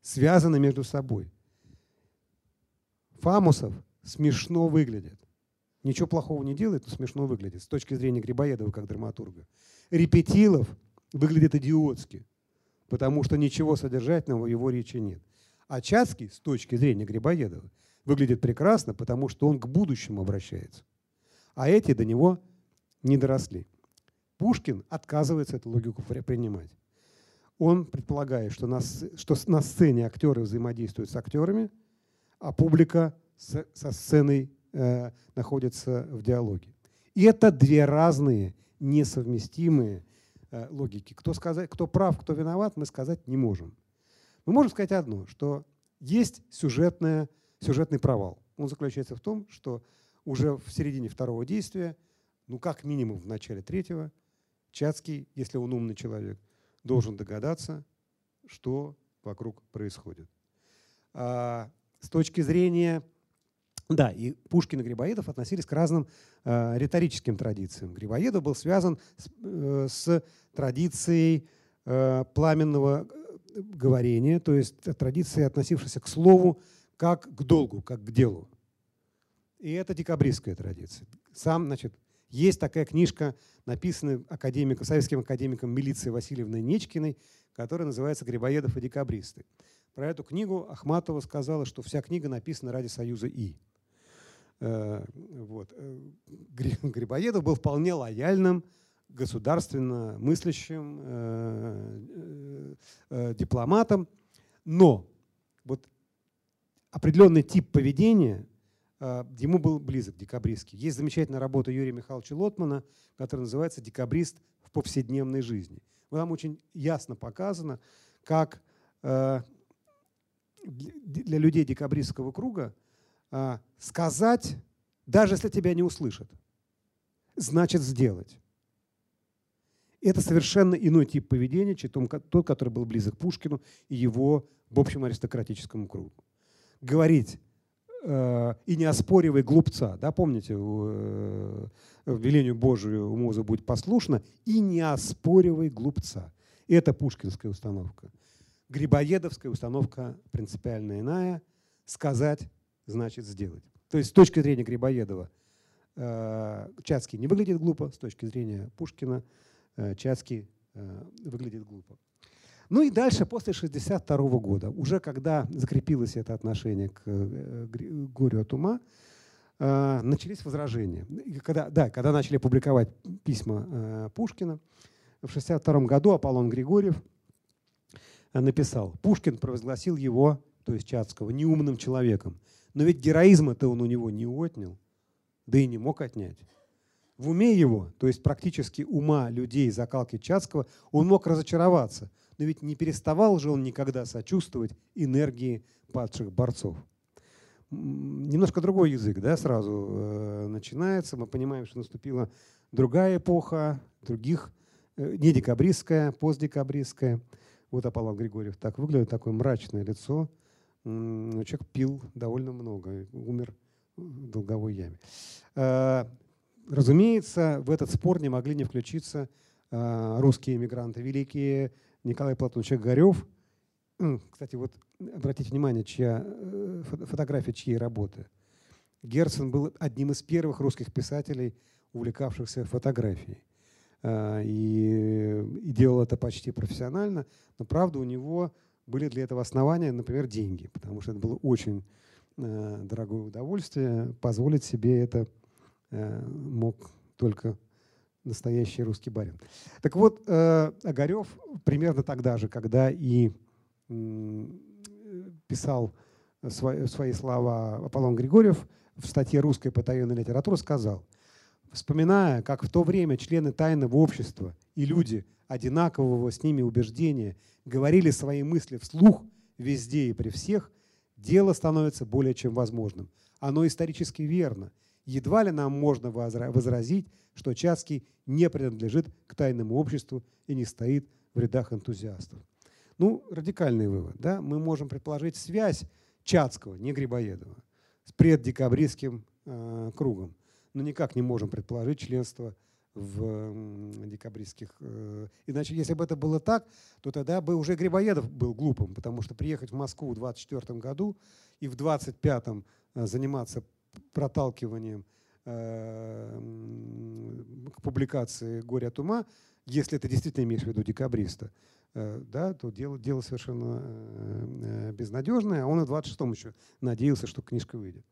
связаны между собой. Фамусов смешно выглядит. Ничего плохого не делает, но смешно выглядит с точки зрения Грибоедова как драматурга. Репетилов выглядит идиотски, потому что ничего содержательного в его речи нет. А Чацкий, с точки зрения Грибоедова, выглядит прекрасно, потому что он к будущему обращается. А эти до него не доросли. Пушкин отказывается эту логику принимать. Он предполагает, что на, что на сцене актеры взаимодействуют с актерами, а публика с, со сценой э, находится в диалоге. И это две разные несовместимые э, логики. Кто, сказать, кто прав, кто виноват, мы сказать не можем. Мы можем сказать одно, что есть сюжетная, сюжетный провал. Он заключается в том, что уже в середине второго действия ну как минимум в начале третьего, Чацкий, если он умный человек, должен догадаться, что вокруг происходит. А, с точки зрения да, и Пушкин и Грибоедов относились к разным э, риторическим традициям. Грибоедов был связан с, э, с традицией э, пламенного э, говорения, то есть традицией, относившейся к слову как к долгу, как к делу. И это декабристская традиция. Сам, значит, есть такая книжка, написанная академиком, советским академиком милиции Васильевной Нечкиной, которая называется «Грибоедов и декабристы». Про эту книгу Ахматова сказала, что вся книга написана ради Союза И. Э, вот. Э, (laughs) Грибоедов был вполне лояльным, государственно мыслящим э, дипломатом, но вот определенный тип поведения ему был близок, декабристский. Есть замечательная работа Юрия Михайловича Лотмана, которая называется «Декабрист в повседневной жизни». Там очень ясно показано, как для людей декабристского круга а, сказать, даже если тебя не услышат, значит сделать. Это совершенно иной тип поведения, чем тот, который был близок Пушкину и его, в общем, аристократическому кругу. Говорить и не оспоривай глупца. Да, помните, э, велению Божию муза будет послушна, и не оспоривай глупца. Это пушкинская установка. Грибоедовская установка принципиально иная. Сказать значит сделать. То есть с точки зрения Грибоедова э, Чацкий не выглядит глупо, с точки зрения Пушкина э, Чацкий э, выглядит глупо. Ну и дальше, после 1962 года, уже когда закрепилось это отношение к горю от ума, начались возражения. Когда, да, когда начали публиковать письма Пушкина, в 1962 году Аполлон Григорьев написал, Пушкин провозгласил его, то есть Чацкого, неумным человеком, но ведь героизма-то он у него не отнял, да и не мог отнять. В уме его, то есть практически ума людей закалки Чацкого, он мог разочароваться, но ведь не переставал же он никогда сочувствовать энергии падших борцов. Немножко другой язык да, сразу э, начинается. Мы понимаем, что наступила другая эпоха, других, э, не декабристская, постдекабристская. Вот Аполлон Григорьев так выглядит, такое мрачное лицо – человек пил довольно много, умер в долговой яме. Э, разумеется, в этот спор не могли не включиться э, русские эмигранты, великие Николай Платонович Огарев. Кстати, вот обратите внимание, чья, э, фотография чьей работы. Герцен был одним из первых русских писателей, увлекавшихся фотографией. И, и делал это почти профессионально, но правда у него были для этого основания, например, деньги, потому что это было очень э, дорогое удовольствие. Позволить себе это э, мог только настоящий русский барин. Так вот, э, Огарев примерно тогда же, когда и э, писал свои, свои слова Аполлон Григорьев в статье «Русская потаенная литература» сказал, вспоминая, как в то время члены тайного общества и люди – одинакового с ними убеждения, говорили свои мысли вслух везде и при всех, дело становится более чем возможным. Оно исторически верно. Едва ли нам можно возразить, что Чацкий не принадлежит к тайному обществу и не стоит в рядах энтузиастов. Ну, радикальный вывод. Да? Мы можем предположить связь Чацкого, не Грибоедова, с преддекабристским э, кругом, но никак не можем предположить членство в декабристских. Э, иначе, если бы это было так, то тогда бы уже Грибоедов был глупым, потому что приехать в Москву в 24 году и в 25-м э, заниматься проталкиванием э, к публикации «Горе от ума», если ты действительно имеешь в виду декабриста, да, то дело, дело совершенно безнадежное. А он и в 26-м еще надеялся, что книжка выйдет.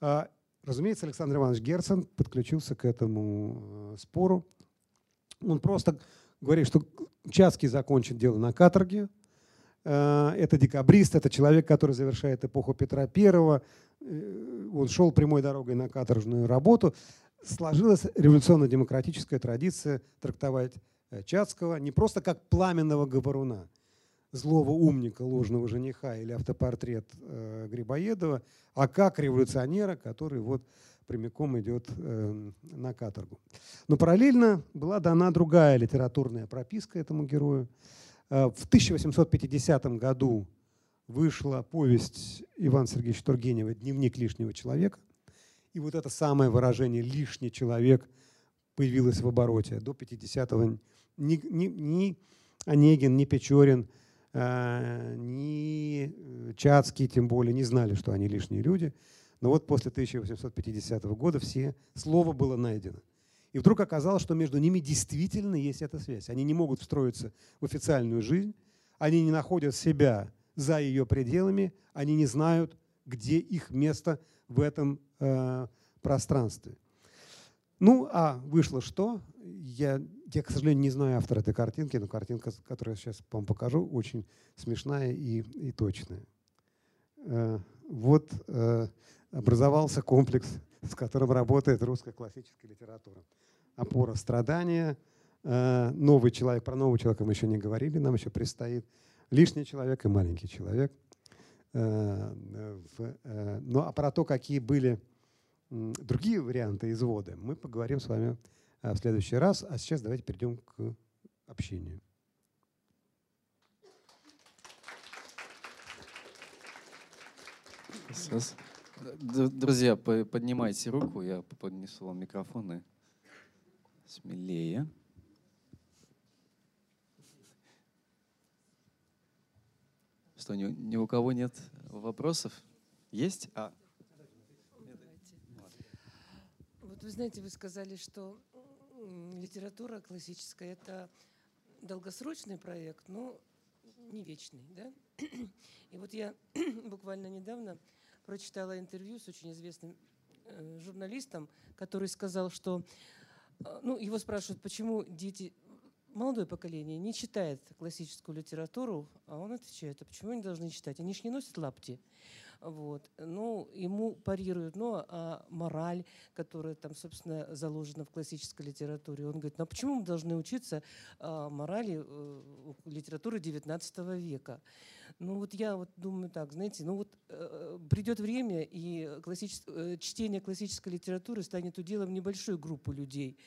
А Разумеется, Александр Иванович Герцен подключился к этому э, спору. Он просто говорит, что Чацкий закончит дело на каторге. Э, это декабрист, это человек, который завершает эпоху Петра I. Э, он шел прямой дорогой на каторжную работу. Сложилась революционно-демократическая традиция трактовать Чацкого не просто как пламенного говоруна – злого умника, ложного жениха или автопортрет э, Грибоедова, а как революционера, который вот прямиком идет э, на каторгу. Но параллельно была дана другая литературная прописка этому герою. Э, в 1850 году вышла повесть Ивана Сергеевича Тургенева «Дневник лишнего человека». И вот это самое выражение «лишний человек» появилось в обороте. До 50-го ни, ни, ни Онегин, ни Печорин, э, ни Чацкий, тем более, не знали, что они лишние люди. Но вот после 1850 года все слово было найдено. И вдруг оказалось, что между ними действительно есть эта связь. Они не могут встроиться в официальную жизнь, они не находят себя за ее пределами, они не знают, где их место в этом э, пространстве. Ну, а вышло что? Я, я, к сожалению, не знаю автора этой картинки, но картинка, которую я сейчас вам покажу, очень смешная и, и точная. Э, вот э, образовался комплекс, с которым работает русская классическая литература. Опора страдания, э, новый человек, про нового человека мы еще не говорили, нам еще предстоит лишний человек и маленький человек. Э, ну а про то, какие были другие варианты извода, мы поговорим с вами в следующий раз. А сейчас давайте перейдем к общению. Друзья, поднимайте руку, я поднесу вам микрофоны. Смелее. Что, ни, ни у кого нет вопросов? Есть? А. Вот вы знаете, вы сказали, что литература классическая – это долгосрочный проект, но не вечный, да? И вот я (clears throat) буквально недавно прочитала интервью с очень известным э, журналистом, который сказал, что э, ну, его спрашивают, почему дети, молодое поколение не читает классическую литературу, а он отвечает, а почему они должны читать? Они же не носят лапти. Вот. Ну, ему парируют, ну, а мораль, которая там, собственно, заложена в классической литературе. Он говорит, ну, а почему мы должны учиться а, морали э, литературы XIX века? Ну, вот я вот думаю так, знаете, ну вот э, придет время, и классичес... Э, чтение классической литературы станет уделом небольшой группы людей,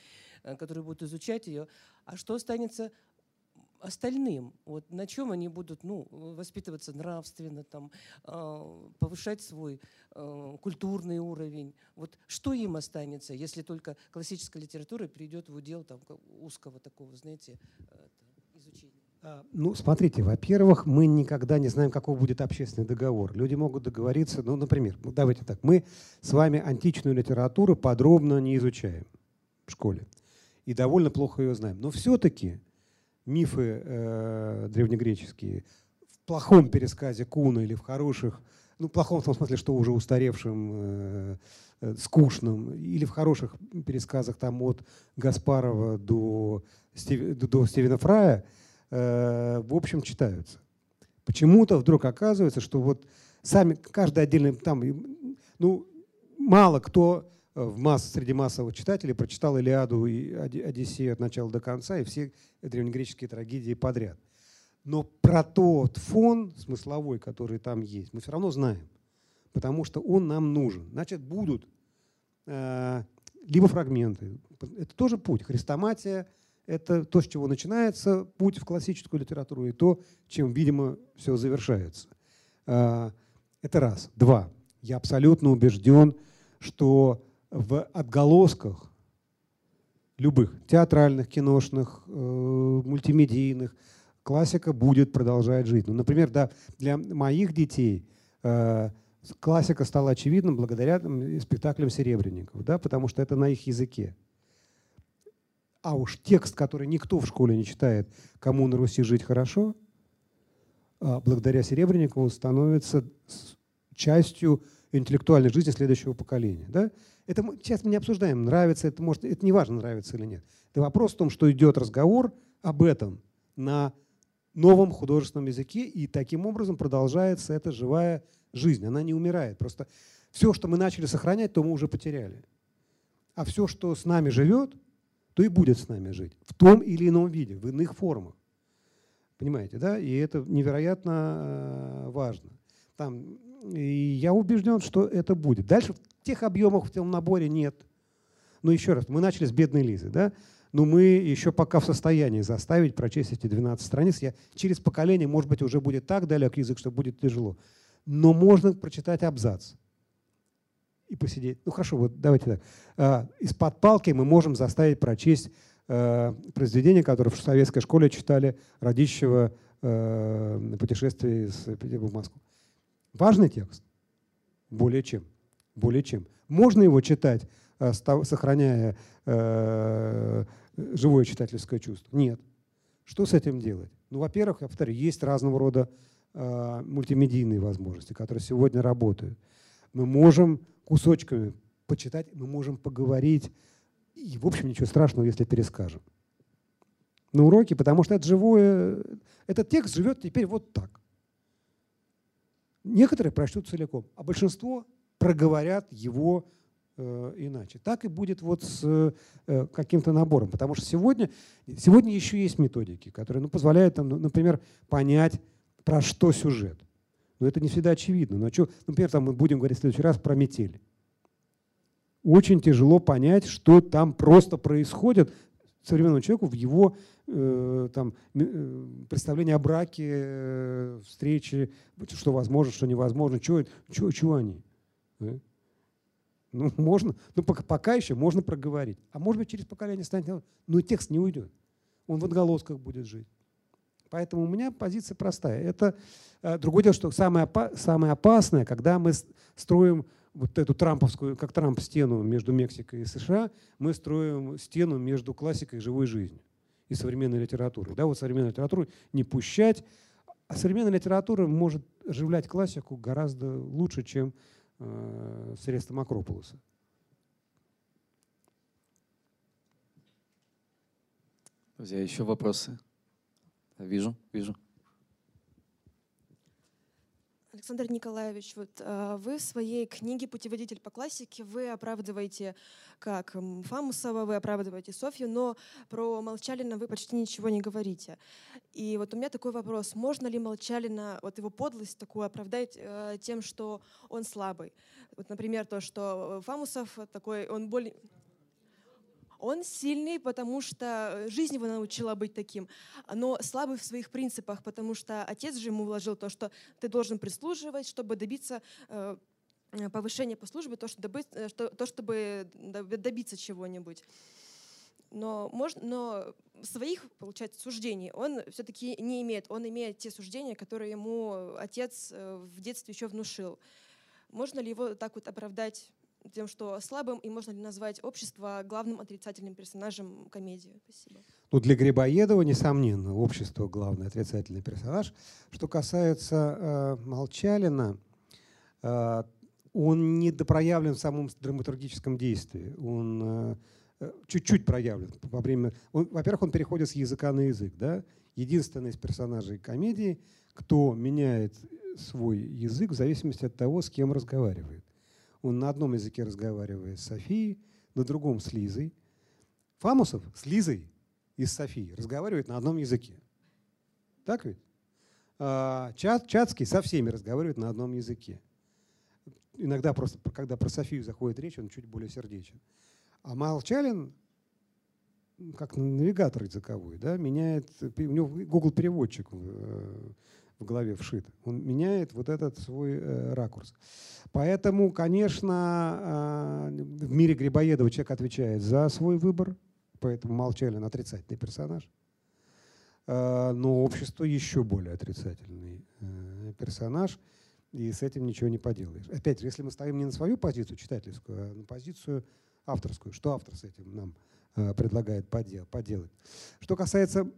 которые будут изучать ее. А что останется остальным, вот на чем они будут ну, воспитываться нравственно, там, э, повышать свой э, культурный уровень. Вот что им останется, если только классическая литература перейдет в удел там, узкого такого, знаете, изучения? А, ну, смотрите, во-первых, мы никогда не знаем, какой будет общественный договор. Люди могут договориться, ну, например, давайте так, мы с вами античную литературу подробно не изучаем в школе и довольно плохо ее знаем. Но все-таки мифы э, древнегреческие в плохом пересказе Куна или в хороших, ну, плохом в том смысле, что уже устаревшим, э, э, скучным, или в хороших пересказах там от Гаспарова до, Стив, до Стивена Фрая, э, в общем, читаются. Почему-то вдруг оказывается, что вот сами, каждый отдельный, там, ну, мало кто в масс, среди массовых читателей прочитал Илиаду и Одиссею от начала до конца и все древнегреческие трагедии подряд. Но про тот фон смысловой, который там есть, мы все равно знаем, потому что он нам нужен. Значит, будут э, либо фрагменты. Это тоже путь. Хрестоматия – это то, с чего начинается путь в классическую литературу, и то, чем, видимо, все завершается. Э, это раз. Два. Я абсолютно убежден, что в отголосках любых театральных, киношных, э, мультимедийных классика будет продолжать жить. Ну, например, да, для моих детей э, классика стала очевидным благодаря там, спектаклям «Серебренников», да, потому что это на их языке. А уж текст, который никто в школе не читает, «Кому на Руси жить хорошо», э, благодаря Серебренникову становится частью интеллектуальной жизни следующего поколения. Да? Это мы, сейчас мы не обсуждаем, нравится это, может, это не важно, нравится или нет. Это вопрос в том, что идет разговор об этом на новом художественном языке, и таким образом продолжается эта живая жизнь. Она не умирает. Просто все, что мы начали сохранять, то мы уже потеряли. А все, что с нами живет, то и будет с нами жить. В том или ином виде, в иных формах. Понимаете, да? И это невероятно э, важно. Там И я убежден, что это будет. Дальше тех объемах в том наборе нет. Но еще раз, мы начали с бедной Лизы, да? Но мы еще пока в состоянии заставить прочесть эти 12 страниц. Я через поколение, может быть, уже будет так далек язык, что будет тяжело. Но можно прочитать абзац и посидеть. Ну хорошо, вот давайте так. А, из-под палки мы можем заставить прочесть э, произведение, которое в советской школе читали Радищева э, «Путешествие из Петербурга в Москву». Важный текст? Более чем. Более чем. Можно его читать, э, сохраняя живое читательское чувство? Нет. Что с этим делать? Ну, во-первых, я повторю, есть разного рода мультимедийные возможности, которые сегодня работают. Мы можем кусочками почитать, мы можем поговорить. И, в общем, ничего страшного, если перескажем. На уроке, потому что это живое, этот текст живет теперь вот так. Некоторые прочтут целиком, а большинство проговорят его э, иначе. Так и будет вот с э, каким-то набором. Потому что сегодня, сегодня еще есть методики, которые ну, позволяют, там, ну, например, понять, про что сюжет. Но это не всегда очевидно. Но что, например, там мы будем говорить в следующий раз про метель. Очень тяжело понять, что там просто происходит современному человеку в его э, там, э, представлении о браке, э, встрече, что возможно, что невозможно, чего, чего, чего они. Да? Ну, (laughs) можно, ну, пока, пока еще можно проговорить. А может быть, через поколение станет, но текст не уйдет. Он в отголосках будет жить. Поэтому у меня позиция простая. Это э, другое дело, что самое, самое опасное, когда мы строим вот эту трамповскую, как Трамп, стену между Мексикой и США, мы строим стену между классикой и живой жизнью и современной литературой. Да, вот современную литературу не пущать, а современная литература может оживлять классику гораздо лучше, чем э, средства Макрополуса. Друзья, еще вопросы? Вижу, вижу. Александр Николаевич, вот э, вы в своей книге «Путеводитель по классике» вы оправдываете как Фамусова, вы оправдываете Софью, но про Молчалина вы почти ничего не говорите. И вот у меня такой вопрос. Можно ли Молчалина, вот его подлость такую оправдать э, тем, что он слабый? Вот, например, то, что Фамусов такой, он более он сильный, потому что э, жизнь его научила быть таким, но слабый в своих принципах, потому что отец же ему вложил то, что ты должен прислуживать, чтобы добиться э, э, повышения по службе, то, что добыть, то чтобы добиться чего-нибудь. Но, можно, но своих, получается, суждений он все-таки не имеет. Он имеет те суждения, которые ему отец в детстве еще внушил. Можно ли его так вот оправдать тем, что слабым, и можно ли назвать общество главным отрицательным персонажем комедии? Спасибо. Ну, для Грибоедова, несомненно, общество главный отрицательный персонаж. Что касается э, Молчалина, э, он не допроявлен в самом драматургическом действии. Он э, чуть-чуть проявлен во время... во-первых, он переходит с языка на язык. Да? Единственный из персонажей комедии, кто меняет свой язык в зависимости от того, с кем разговаривает. Он на одном языке разговаривает с Софией, на другом с Лизой. Фамусов с Лизой и с Софией разговаривает на одном языке. Так ведь? А, Чат, Чацкий со всеми разговаривает на одном языке. Иногда просто, когда про Софию заходит речь, он чуть более сердечен. А Молчалин, как навигатор языковой, да, меняет, у него Google переводчик э, в голове вшит. Он меняет вот этот свой э, ракурс. Поэтому, конечно, э, в мире Грибоедова человек отвечает за свой выбор, поэтому Молчалин отрицательный персонаж. Э, но общество еще более отрицательный э, персонаж, и с этим ничего не поделаешь. Опять же, если мы ставим не на свою позицию читательскую, а на позицию авторскую, что автор с этим нам э, предлагает поделать. Что касается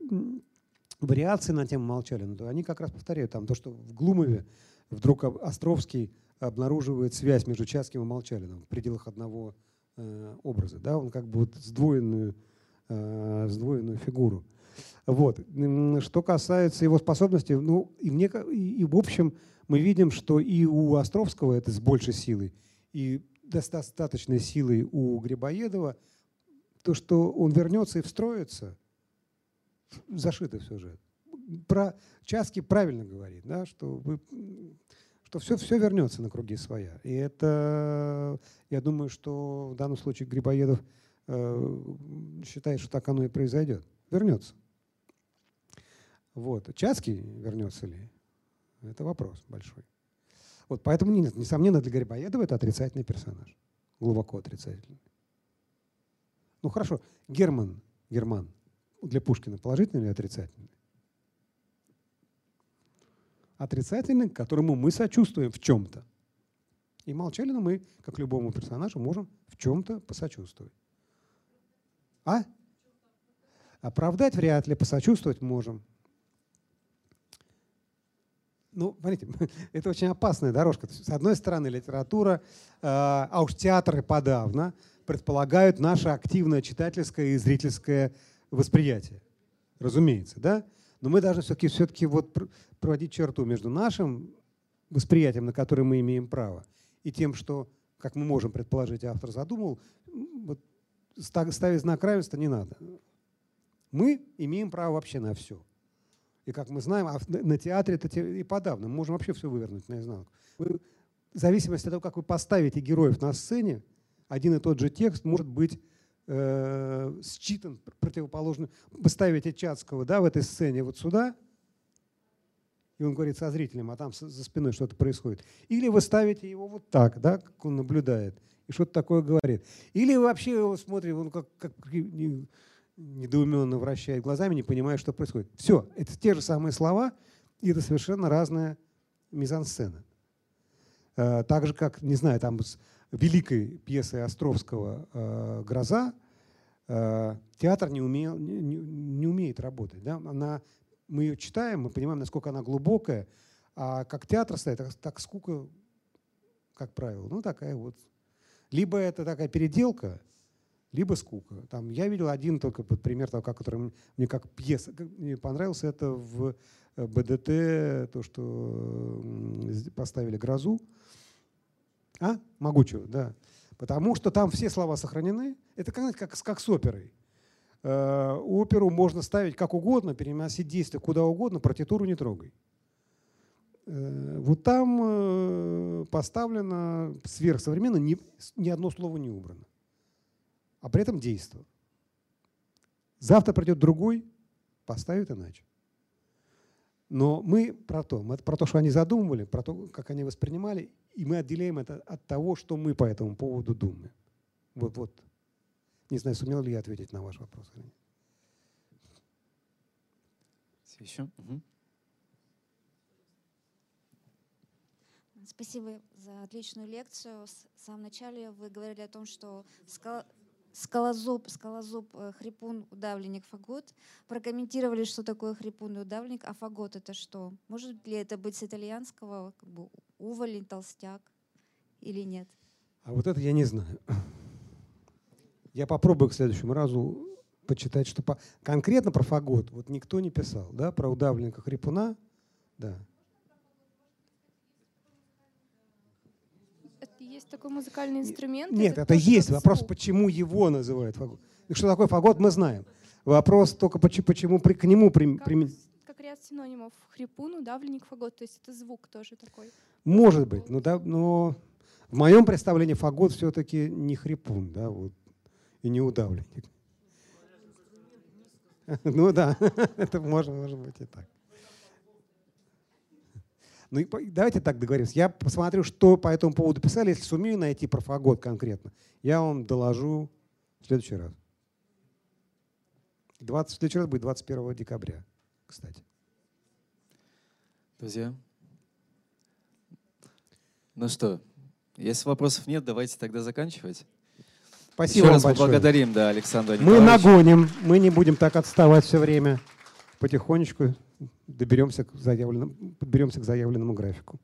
вариации на тему Молчалина, то они как раз повторяют там то, что в Глумове вдруг Островский обнаруживает связь между Чацким и Молчалиным в пределах одного э, образа. Да? Он как бы вот сдвоенную, э, сдвоенную фигуру. Вот. Что касается его способностей, ну и, мне, и, и в общем мы видим, что и у Островского это с большей силой, и достаточной силой у Грибоедова, то, что он вернется и встроится – зашито в сюжет. Про Часки правильно говорит, да, что, вы, что все, все вернется на круги своя. И это, я думаю, что в данном случае Грибоедов э, считает, что так оно и произойдет. Вернется. Вот. Чацкий вернется ли? Это вопрос большой. Вот поэтому, несомненно, для Грибоедова это отрицательный персонаж. Глубоко отрицательный. Ну хорошо, Герман, Герман для Пушкина положительный или отрицательный? Отрицательный, которому мы сочувствуем в чем-то. И Молчалину мы, как любому персонажу, можем в чем-то посочувствовать. А? Оправдать вряд ли, посочувствовать можем. Ну, смотрите, (laughs) это очень опасная дорожка. С одной стороны, литература, э, а уж театры подавно, предполагают наше активное читательское и зрительское восприятие. Разумеется, да? Но мы должны все-таки все вот проводить черту между нашим восприятием, на которое мы имеем право, и тем, что, как мы можем предположить, автор задумал, вот ставить знак равенства не надо. Мы имеем право вообще на все. И как мы знаем, на театре это и подавно. Мы можем вообще все вывернуть наизнанку. В зависимости от того, как вы поставите героев на сцене, один и тот же текст может быть э, считан противоположно. Вы ставите Чацкого да, в этой сцене вот сюда, и он говорит со зрителем, а там за спиной что-то происходит. Или вы ставите его вот так, да, как он наблюдает, и что-то такое говорит. Или вообще его смотрите, он как, как недоуменно вращает глазами, не понимая, что происходит. Все, это те же самые слова, и это совершенно разная мизансцена. Э, так же, как, не знаю, там великой пьесой Островского э, «Гроза» э, театр не, умел, не, не умеет работать. Да? Она, мы ее читаем, мы понимаем, насколько она глубокая, а как театр стоит, так, так скука, как правило, ну такая вот. Либо это такая переделка, либо скука. Там, я видел один только пример того, который мне как пьеса мне понравился, это в э, БДТ, то, что поставили «Грозу». А? Могучего, да. Потому что там все слова сохранены. Это как, как, как с оперой. Э, оперу можно ставить как угодно, переносить действие куда угодно, партитуру не трогай. Э, вот там э, поставлено сверхсовременно, ни, ни одно слово не убрано а при этом действовал. Завтра придет другой, поставит иначе. Но мы про то, мы про то, что они задумывали, про то, как они воспринимали, и мы отделяем это от того, что мы по этому поводу думаем. Вот, вот. Не знаю, сумел ли я ответить на ваш вопрос или нет. Еще? Угу. Спасибо за отличную лекцию. В самом начале вы говорили о том, что скалозуб, скалозуб, э, хрипун, удавленник, фагот. Прокомментировали, что такое хрипун и удавленник, а фагот это что? Может ли это быть с итальянского, как бы уволень, толстяк или нет? А вот это я не знаю. Я попробую к следующему разу почитать, что по... конкретно про фагот вот никто не писал, да, про удавленника хрипуна, да. Есть такой музыкальный инструмент? Нет, это, это есть. Вопрос, почему его называют фагот. И что такое фагот, мы знаем. Вопрос только, почему, почему при, к нему применить. Как, как ряд синонимов. Хрипун, удавленник, фагот. То есть это звук тоже такой. Может быть. Но, да, но в моем представлении фагот все-таки не хрипун, да, вот, и не удавленник. (laughs) Ну да, (laughs) это может, может быть и так. Ну, давайте так договоримся. Я посмотрю, что по этому поводу писали. Если сумею найти про фагот конкретно, я вам доложу в следующий раз. 20, в следующий раз будет 21 декабря, кстати. Друзья, ну что, если вопросов нет, давайте тогда заканчивать. Спасибо Еще раз большое. поблагодарим да, Александра Мы нагоним, мы не будем так отставать все время. Потихонечку доберемся к заявленному, подберемся к заявленному графику.